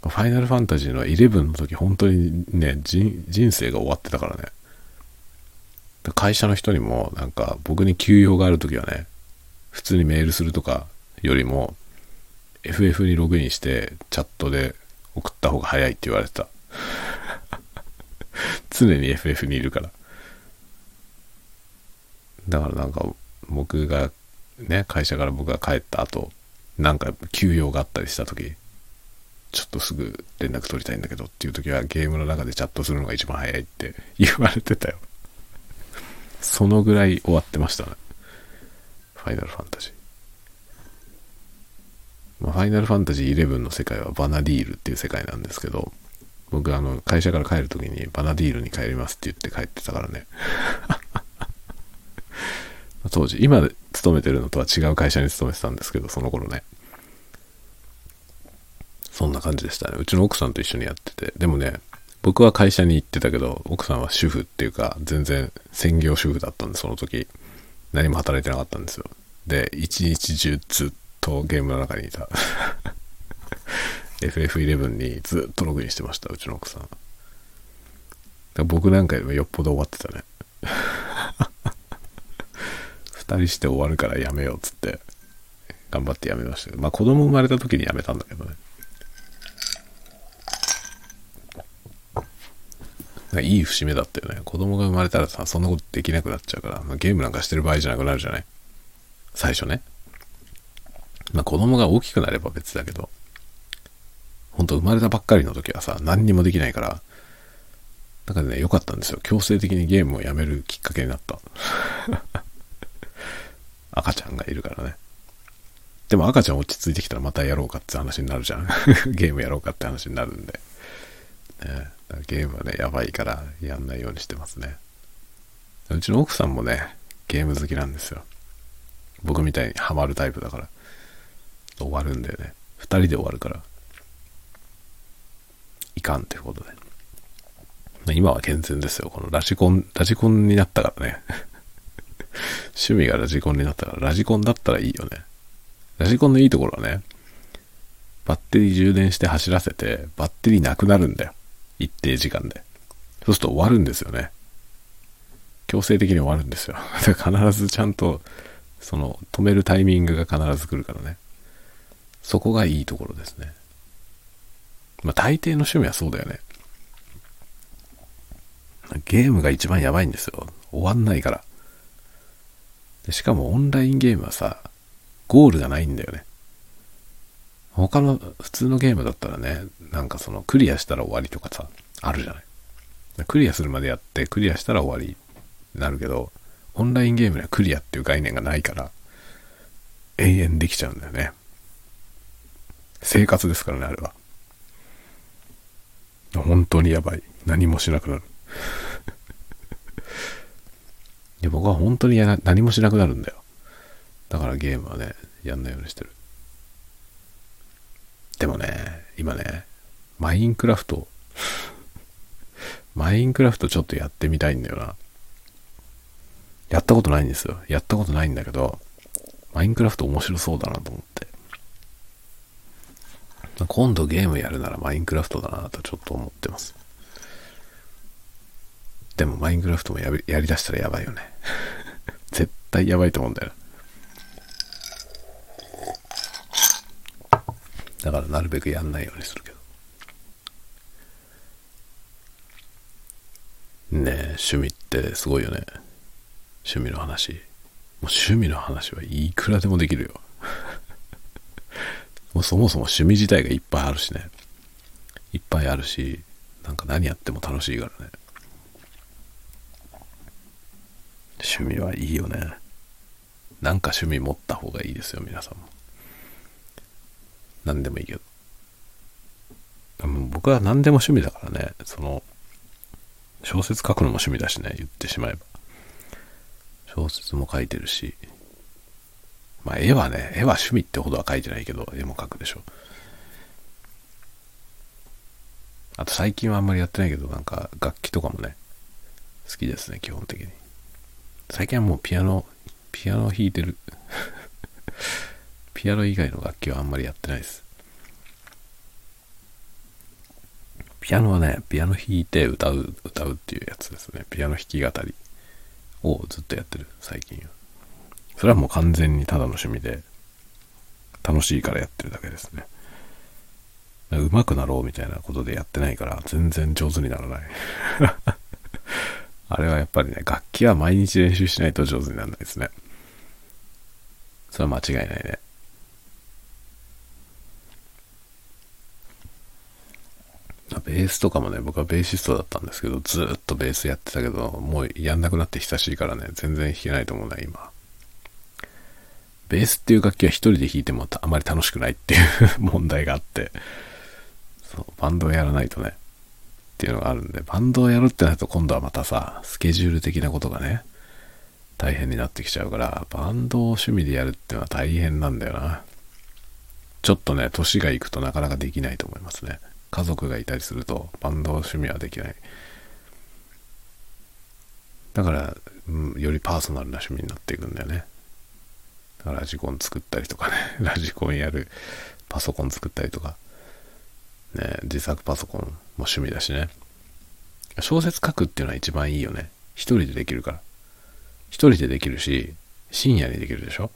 ファイナルファンタジーの11の時、本当にね、人生が終わってたからね。会社の人にも、なんか、僕に休養がある時はね、普通にメールするとかよりも、FF にログインしてチャットで送った方が早いって言われてた。常に FF にいるから。だからなんか僕がね、会社から僕が帰った後、なんか休養があったりした時、ちょっとすぐ連絡取りたいんだけどっていう時はゲームの中でチャットするのが一番早いって言われてたよ。そのぐらい終わってましたね。ファイナルファンタジー。まあ、ファイナルファンタジー11の世界はバナディールっていう世界なんですけど、僕あの会社から帰る時にバナディールに帰りますって言って帰ってたからね。当時、今勤めてるのとは違う会社に勤めてたんですけど、その頃ね。そんな感じでしたね。うちの奥さんと一緒にやってて。でもね、僕は会社に行ってたけど、奥さんは主婦っていうか、全然専業主婦だったんで、その時。何も働いてなかったんですよ。で、一日中ずっとゲームの中にいた。FF11 にずっとログインしてました、うちの奥さん。僕なんかよりもよっぽど終わってたね。2人して終わるからやめようっつって頑張ってやめましたまあ子供生まれた時にやめたんだけどねいい節目だったよね子供が生まれたらさそんなことできなくなっちゃうから、まあ、ゲームなんかしてる場合じゃなくなるじゃない？最初ねまあ子供が大きくなれば別だけどほんと生まれたばっかりの時はさ何にもできないからだからね良かったんですよ強制的にゲームをやめるきっかけになった 赤ちゃんがいるからね。でも赤ちゃん落ち着いてきたらまたやろうかって話になるじゃん。ゲームやろうかって話になるんで。ね、ゲームはね、やばいからやんないようにしてますね。うちの奥さんもね、ゲーム好きなんですよ。僕みたいにハマるタイプだから。終わるんだよね。二人で終わるから。いかんっていうことで。今は健全ですよ。このラジコン、ラジコンになったからね。趣味がラジコンになったから、ラジコンだったらいいよね。ラジコンのいいところはね、バッテリー充電して走らせて、バッテリーなくなるんだよ。一定時間で。そうすると終わるんですよね。強制的に終わるんですよ。だから必ずちゃんと、その、止めるタイミングが必ず来るからね。そこがいいところですね。まあ大抵の趣味はそうだよね。ゲームが一番やばいんですよ。終わんないから。しかもオンラインゲームはさ、ゴールがないんだよね。他の普通のゲームだったらね、なんかそのクリアしたら終わりとかさ、あるじゃない。クリアするまでやってクリアしたら終わりになるけど、オンラインゲームにはクリアっていう概念がないから、永遠できちゃうんだよね。生活ですからね、あれは。本当にやばい。何もしなくなる。で、僕は本当にや何もしなくなるんだよ。だからゲームはね、やんないようにしてる。でもね、今ね、マインクラフト、マインクラフトちょっとやってみたいんだよな。やったことないんですよ。やったことないんだけど、マインクラフト面白そうだなと思って。今度ゲームやるならマインクラフトだなとちょっと思ってます。でもマインクラフトもややりだしたらやばいよね。絶対やばいと思うんだよだからなるべくやんないようにするけど。ねえ、趣味ってすごいよね。趣味の話。もう趣味の話はいくらでもできるよ。もうそもそも趣味自体がいっぱいあるしね。いっぱいあるし、なんか何やっても楽しいからね。趣味はいいよね。なんか趣味持った方がいいですよ、皆さんも。何でもいいけど。僕は何でも趣味だからね、その、小説書くのも趣味だしね、言ってしまえば。小説も書いてるし、まあ絵はね、絵は趣味ってほどは書いてないけど、絵も描くでしょ。あと最近はあんまりやってないけど、なんか楽器とかもね、好きですね、基本的に。最近はもうピアノ、ピアノ弾いてる。ピアノ以外の楽器はあんまりやってないです。ピアノはね、ピアノ弾いて歌う、歌うっていうやつですね。ピアノ弾き語りをずっとやってる、最近は。それはもう完全にただの趣味で、楽しいからやってるだけですね。上手くなろうみたいなことでやってないから、全然上手にならない あれはやっぱりね、楽器は毎日練習しないと上手にならないですね。それは間違いないね。ベースとかもね、僕はベーシストだったんですけど、ずっとベースやってたけど、もうやんなくなって久しいからね、全然弾けないと思うね、今。ベースっていう楽器は一人で弾いてもあまり楽しくないっていう 問題があって、そう、バンドをやらないとね、っていうのがあるんで、バンドをやるってなると今度はまたさ、スケジュール的なことがね、大変になってきちゃうから、バンドを趣味でやるっていうのは大変なんだよな。ちょっとね、年がいくとなかなかできないと思いますね。家族がいたりするとバンド趣味はできない。だから、うん、よりパーソナルな趣味になっていくんだよね。ラジコン作ったりとかね、ラジコンやるパソコン作ったりとか、ね、自作パソコンも趣味だしね。小説書くっていうのは一番いいよね。一人でできるから。一人でできるし、深夜にできるでしょ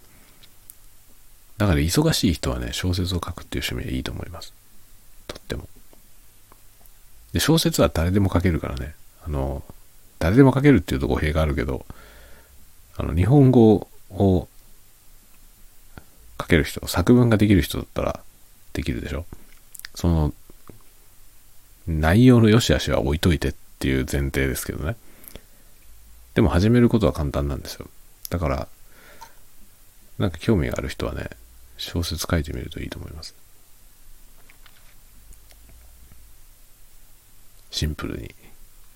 だから忙しい人はね、小説を書くっていう趣味はいいと思います。とっても。で、小説は誰でも書けるからね。あの、誰でも書けるっていうと語弊があるけど、あの、日本語を書ける人、作文ができる人だったらできるでしょその、内容の良し悪しは置いといてっていう前提ですけどね。でも始めることは簡単なんですよ。だから、なんか興味がある人はね、小説書いてみるといいと思います。シンプルに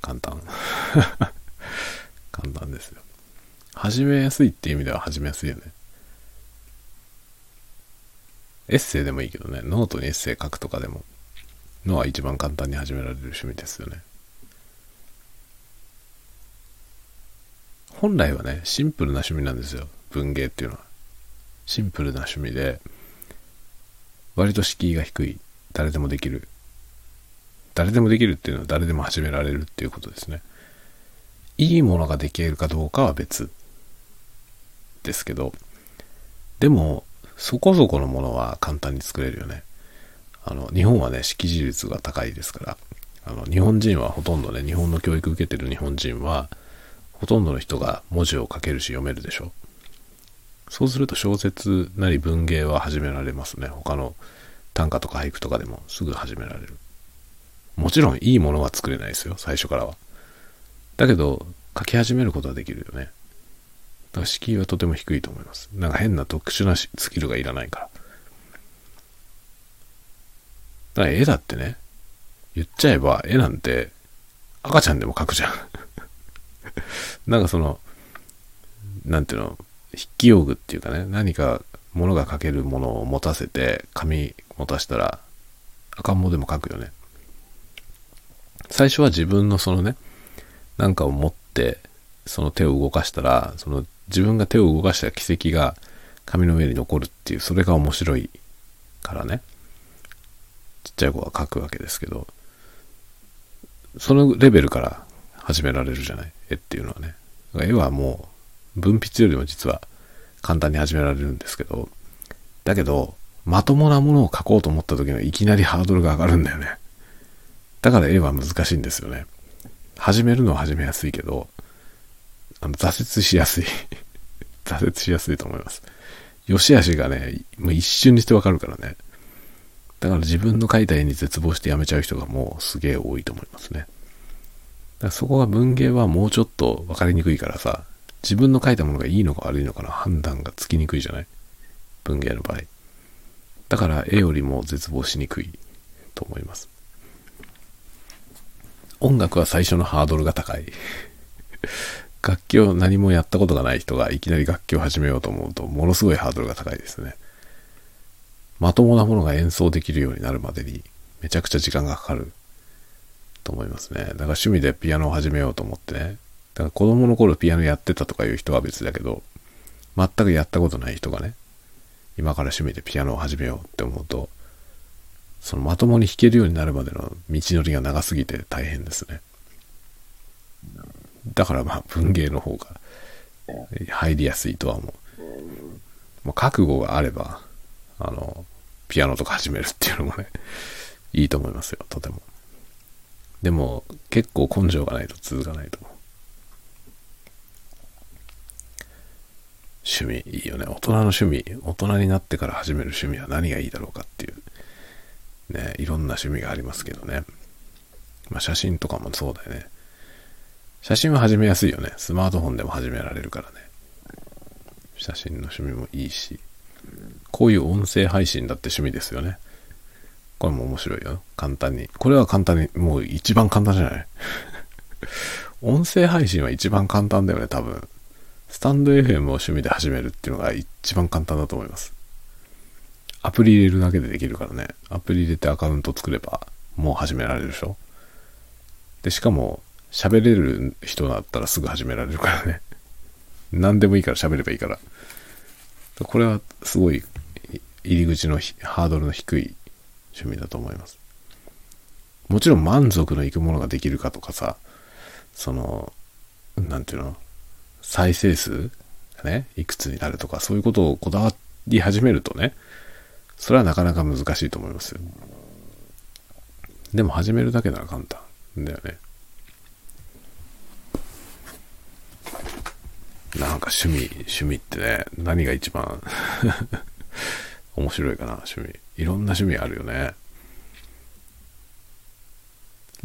簡単。簡単ですよ。始めやすいっていう意味では始めやすいよね。エッセイでもいいけどね、ノートにエッセイ書くとかでも、のは一番簡単に始められる趣味ですよね。本来はね、シンプルな趣味なんですよ。文芸っていうのは。シンプルな趣味で、割と敷居が低い。誰でもできる誰でもできるっていうのは誰でも始められるっていうことですね。いいものができるかどうかは別ですけど、でも、そこそこのものは簡単に作れるよね。あの、日本はね、識字率が高いですから、あの、日本人はほとんどね、日本の教育受けてる日本人は、ほとんどの人が文字を書けるし読めるでしょ。そうすると小説なり文芸は始められますね。他の短歌とか俳句とかでもすぐ始められる。もちろんいいものは作れないですよ、最初からは。だけど、書き始めることはできるよね。だから敷居はとても低いと思います。なんか変な特殊なスキルがいらないから。だから絵だってね、言っちゃえば絵なんて赤ちゃんでも描くじゃん。なんかその、なんていうの、筆記用具っていうかね、何か物が描けるものを持たせて、紙持たしたら、赤ん坊でも描くよね。最初は自分のそのね、なんかを持って、その手を動かしたら、その自分が手を動かした軌跡が紙の上に残るっていう、それが面白いからね、ちっちゃい子は描くわけですけど、そのレベルから始められるじゃない、絵っていうのはね。絵はもう、文筆よりも実は簡単に始められるんですけど、だけど、まともなものを書こうと思った時のいきなりハードルが上がるんだよね。だから絵は難しいんですよね。始めるのは始めやすいけど、あの、挫折しやすい。挫折しやすいと思います。良し悪しがね、もう一瞬にしてわかるからね。だから自分の描いた絵に絶望してやめちゃう人がもうすげえ多いと思いますね。だからそこが文芸はもうちょっと分かりにくいからさ、自分の描いたものがいいのか悪いのかの判断がつきにくいじゃない？文芸の場合。だから絵よりも絶望しにくいと思います。音楽は最初のハードルが高い。楽器を何もやったことがない人がいきなり楽器を始めようと思うと、ものすごいハードルが高いですね。まともなものが演奏できるようになるまでに、めちゃくちゃ時間がかかると思いますね。だから趣味でピアノを始めようと思ってね。だから子供の頃ピアノやってたとかいう人は別だけど、全くやったことない人がね、今から趣味でピアノを始めようって思うと、そのまともに弾けるようになるまでの道のりが長すぎて大変ですね。だからまあ文芸の方が入りやすいとは思う。もう覚悟があれば、あの、ピアノとか始めるっていうのもね、いいと思いますよ、とても。でも、結構根性がないと続かないと思う。趣味いいよね。大人の趣味、大人になってから始める趣味は何がいいだろうかっていう。ね、いろんな趣味がありますけどね。まあ写真とかもそうだよね。写真は始めやすいよね。スマートフォンでも始められるからね。写真の趣味もいいし。こういう音声配信だって趣味ですよね。これも面白いよ。簡単に。これは簡単に、もう一番簡単じゃない？音声配信は一番簡単だよね、多分。スタンド FM を趣味で始めるっていうのが一番簡単だと思います。アプリ入れるだけでできるからね。アプリ入れてアカウント作れば、もう始められるでしょで、しかも、喋れる人だったらすぐ始められるからね。何でもいいから喋ればいいから。これはすごい入り口のハードルの低い趣味だと思います。もちろん満足のいくものができるかとかさ、その、なんていうの？再生数がね、いくつになるとか、そういうことをこだわり始めるとね、それはなかなか難しいと思いますよ。でも始めるだけなら簡単だよね。なんか趣味、趣味ってね、何が一番 面白いかな、趣味。いろんな趣味あるよね。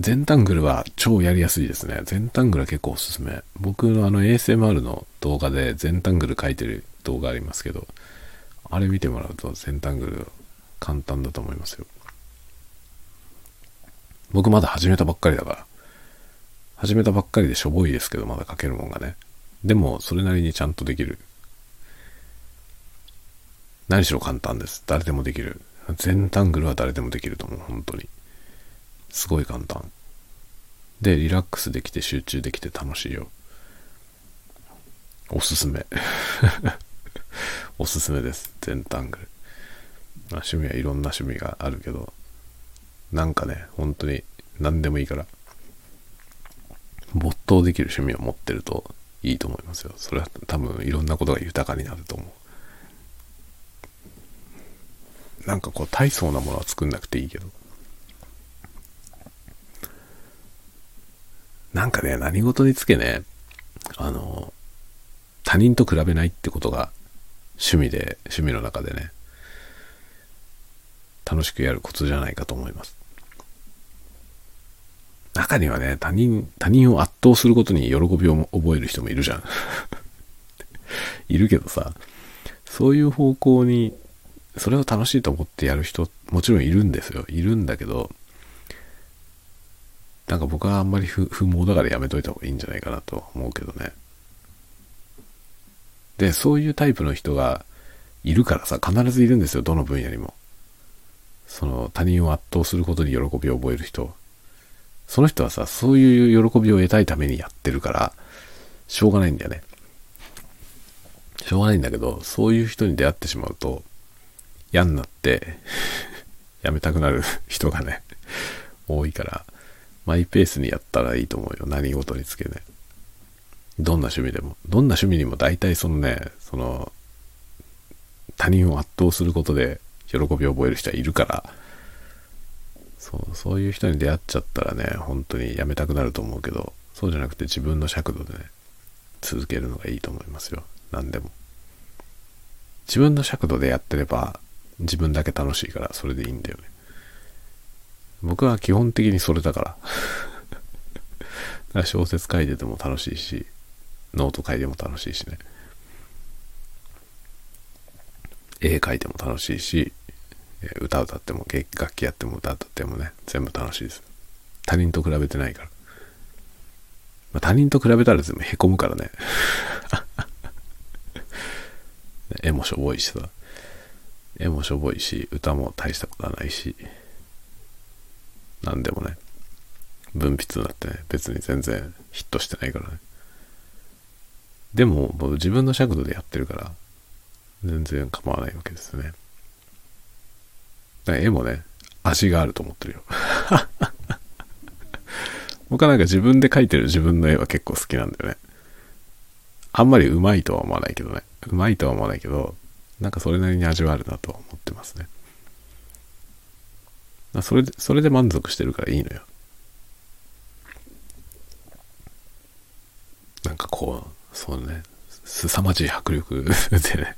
全タングルは超やりやすいですね。全タングルは結構おすすめ。僕のあの ASMR の動画で全タングル書いてる動画ありますけど、あれ見てもらうと全タングル簡単だと思いますよ。僕まだ始めたばっかりだから。始めたばっかりでしょぼいですけど、まだ書けるもんがね。でも、それなりにちゃんとできる。何しろ簡単です。誰でもできる。全タングルは誰でもできると思う。本当に。すごい簡単。で、リラックスできて集中できて楽しいよ。おすすめ。おすすめです。全タングル。まあ、趣味はいろんな趣味があるけど、なんかね、本当に何でもいいから、没頭できる趣味を持ってるといいと思いますよ。それは多分いろんなことが豊かになると思う。なんかこう大層なものは作んなくていいけど。なんかね、何事につけね、あの、他人と比べないってことが趣味で、趣味の中でね、楽しくやるコツじゃないかと思います。中にはね、他人、他人を圧倒することに喜びを覚える人もいるじゃん。いるけどさ、そういう方向に、それを楽しいと思ってやる人、もちろんいるんですよ。いるんだけど、なんか僕はあんまり不毛だからやめといた方がいいんじゃないかなと思うけどね。で、そういうタイプの人がいるからさ、必ずいるんですよ、どの分野にも。その他人を圧倒することに喜びを覚える人。その人はさ、そういう喜びを得たいためにやってるから、しょうがないんだよね。しょうがないんだけど、そういう人に出会ってしまうと、嫌になって やめたくなる 人がね、多いから、マイペースにやったらいいと思うよ。何事につけね。どんな趣味でも。どんな趣味にも大体そのね、その、他人を圧倒することで喜びを覚える人はいるから、そう、そういう人に出会っちゃったらね、本当にやめたくなると思うけど、そうじゃなくて自分の尺度でね、続けるのがいいと思いますよ。何でも。自分の尺度でやってれば、自分だけ楽しいから、それでいいんだよね。僕は基本的にそれだから。か ら小説書いてても楽しいし、ノート書いても楽しいしね。絵描いても楽しいし、歌歌っても、楽器やっても歌歌ってもね、全部楽しいです。他人と比べてないから。まあ、他人と比べたら全部へこむからね。絵もしょぼいしさ。絵もしょぼいし、歌も大したことはないし、なんでもね、文筆だってね、別に全然ヒットしてないからね。でも、も自分の尺度でやってるから、全然構わないわけですね。絵もね、味があると思ってるよ。僕はなんか自分で描いてる自分の絵は結構好きなんだよね。あんまりうまいとは思わないけどね。うまいとは思わないけど、なんかそれなりに味はあるなと思ってますね。それで、それで満足してるからいいのよ。なんかこう、そうね、凄まじい迫力 でね、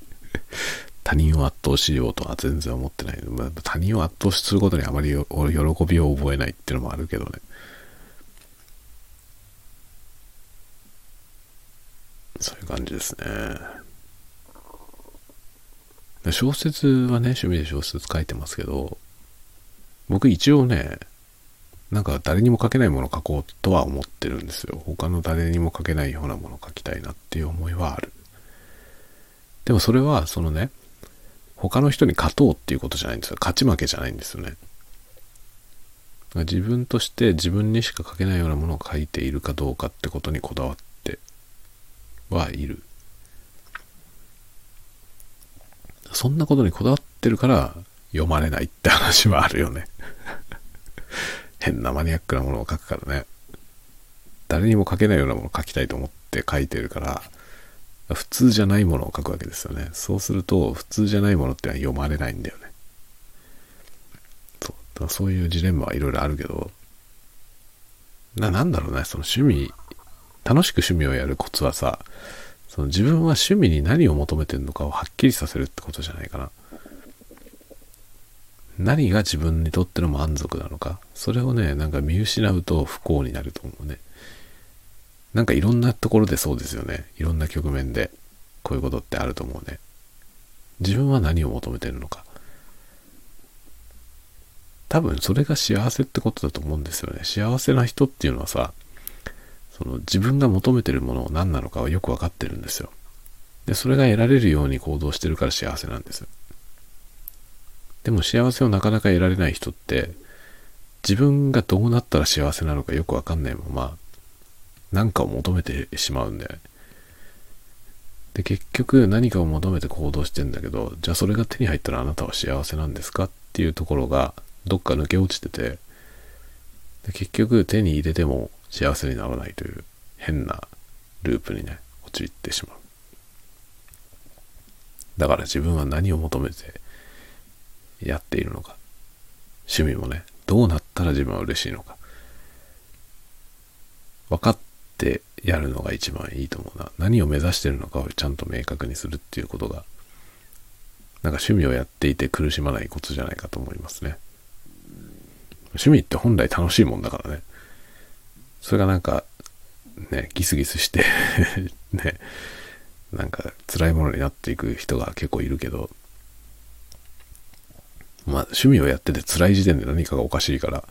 他人を圧倒しようとは全然思ってない。まあ、他人を圧倒することにあまり喜びを覚えないっていうのもあるけどね。そういう感じですね。小説はね、趣味で小説書いてますけど、僕一応ね、なんか誰にも書けないものを書こうとは思ってるんですよ。他の誰にも書けないようなものを書きたいなっていう思いはある。でもそれは、そのね、他の人に勝とうっていうことじゃないんですよ。勝ち負けじゃないんですよね。自分として自分にしか書けないようなものを書いているかどうかってことにこだわってはいる。そんなことにこだわってるから読まれないって話はあるよね。変なマニアックなものを書くからね。誰にも書けないようなものを書きたいと思って書いてるから、普通じゃないものを書くわけですよね。そうすると、普通じゃないものってのは読まれないんだよね。そう。そういうジレンマはいろいろあるけど、な、なんだろうね、その趣味、楽しく趣味をやるコツはさ、その自分は趣味に何を求めてるのかをはっきりさせるってことじゃないかな。何が自分にとっての満足なのか。それをね、なんか見失うと不幸になると思うね。なんかいろんなところでそうですよね。いろんな局面でこういうことってあると思うね。自分は何を求めてるのか。多分それが幸せってことだと思うんですよね。幸せな人っていうのはさ、その自分が求めてるものを何なのかはよくわかってるんですよ。で、それが得られるように行動してるから幸せなんですよ。でも幸せをなかなか得られない人って、自分がどうなったら幸せなのかよくわかんないまま、何かを求めてしまうんだよね。で、結局何かを求めて行動してんだけど、じゃあそれが手に入ったらあなたは幸せなんですか？っていうところが、どっか抜け落ちてて、で結局手に入れても幸せにならないという変なループにね、陥ってしまう。だから自分は何を求めてやっているのか。趣味もね、どうなったら自分は嬉しいのか。分かってやるのが一番いいと思うな。何を目指してるのかをちゃんと明確にするっていうことが、なんか趣味をやっていて苦しまないことじゃないかと思いますね。趣味って本来楽しいもんだからね。それがなんか、ね、ギスギスして ね、なんか辛いものになっていく人が結構いるけど、まあ趣味をやってて辛い時点で何かがおかしいから、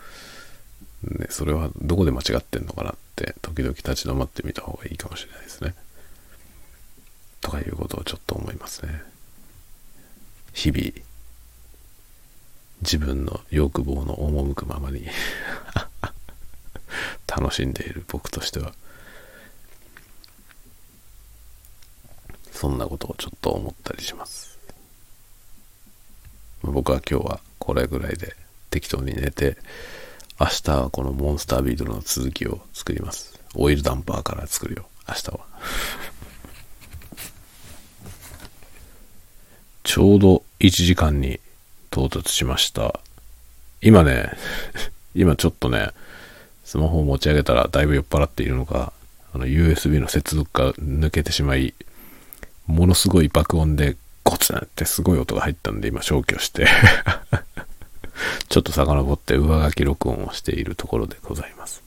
ね、それはどこで間違ってんのかなって時々立ち止まってみた方がいいかもしれないですね。とかいうことをちょっと思いますね。日々、自分の欲望の赴くままに 楽しんでいる僕としては、そんなことをちょっと思ったりします。僕は今日はこれぐらいで適当に寝て、明日はこのモンスタービートの続きを作ります。オイルダンパーから作るよ。明日は。ちょうど1時間に到達しました。今ね、今ちょっとね、スマホを持ち上げたらだいぶ酔っ払っているのか、あの USB の接続が抜けてしまい、ものすごい爆音でゴツンってすごい音が入ったんで今消去して ちょっと遡って上書き録音をしているところでございます。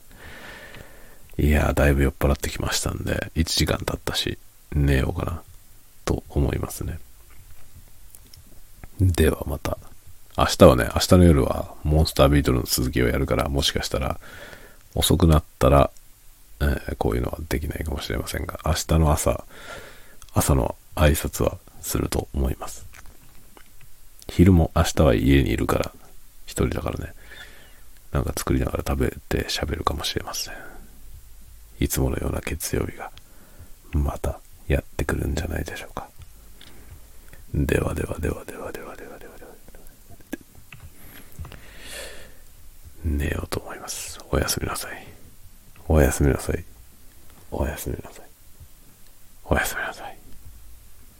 いやー、だいぶ酔っ払ってきましたんで、1時間経ったし、寝ようかな、と思いますね。ではまた。明日はね、明日の夜はモンスタービートルの続きをやるから、もしかしたら遅くなったら、えーこういうのはできないかもしれませんが、明日の朝、朝の挨拶はすると思います。昼も明日は家にいるから、一人だからね、なんか作りながら食べて喋るかもしれません。いつものような月曜日が、またやってくるんじゃないでしょうか。ではではではではではではではでは寝ようと思います。おやすみなさい。おやすみなさい。おやすみなさい。おやすみなさい。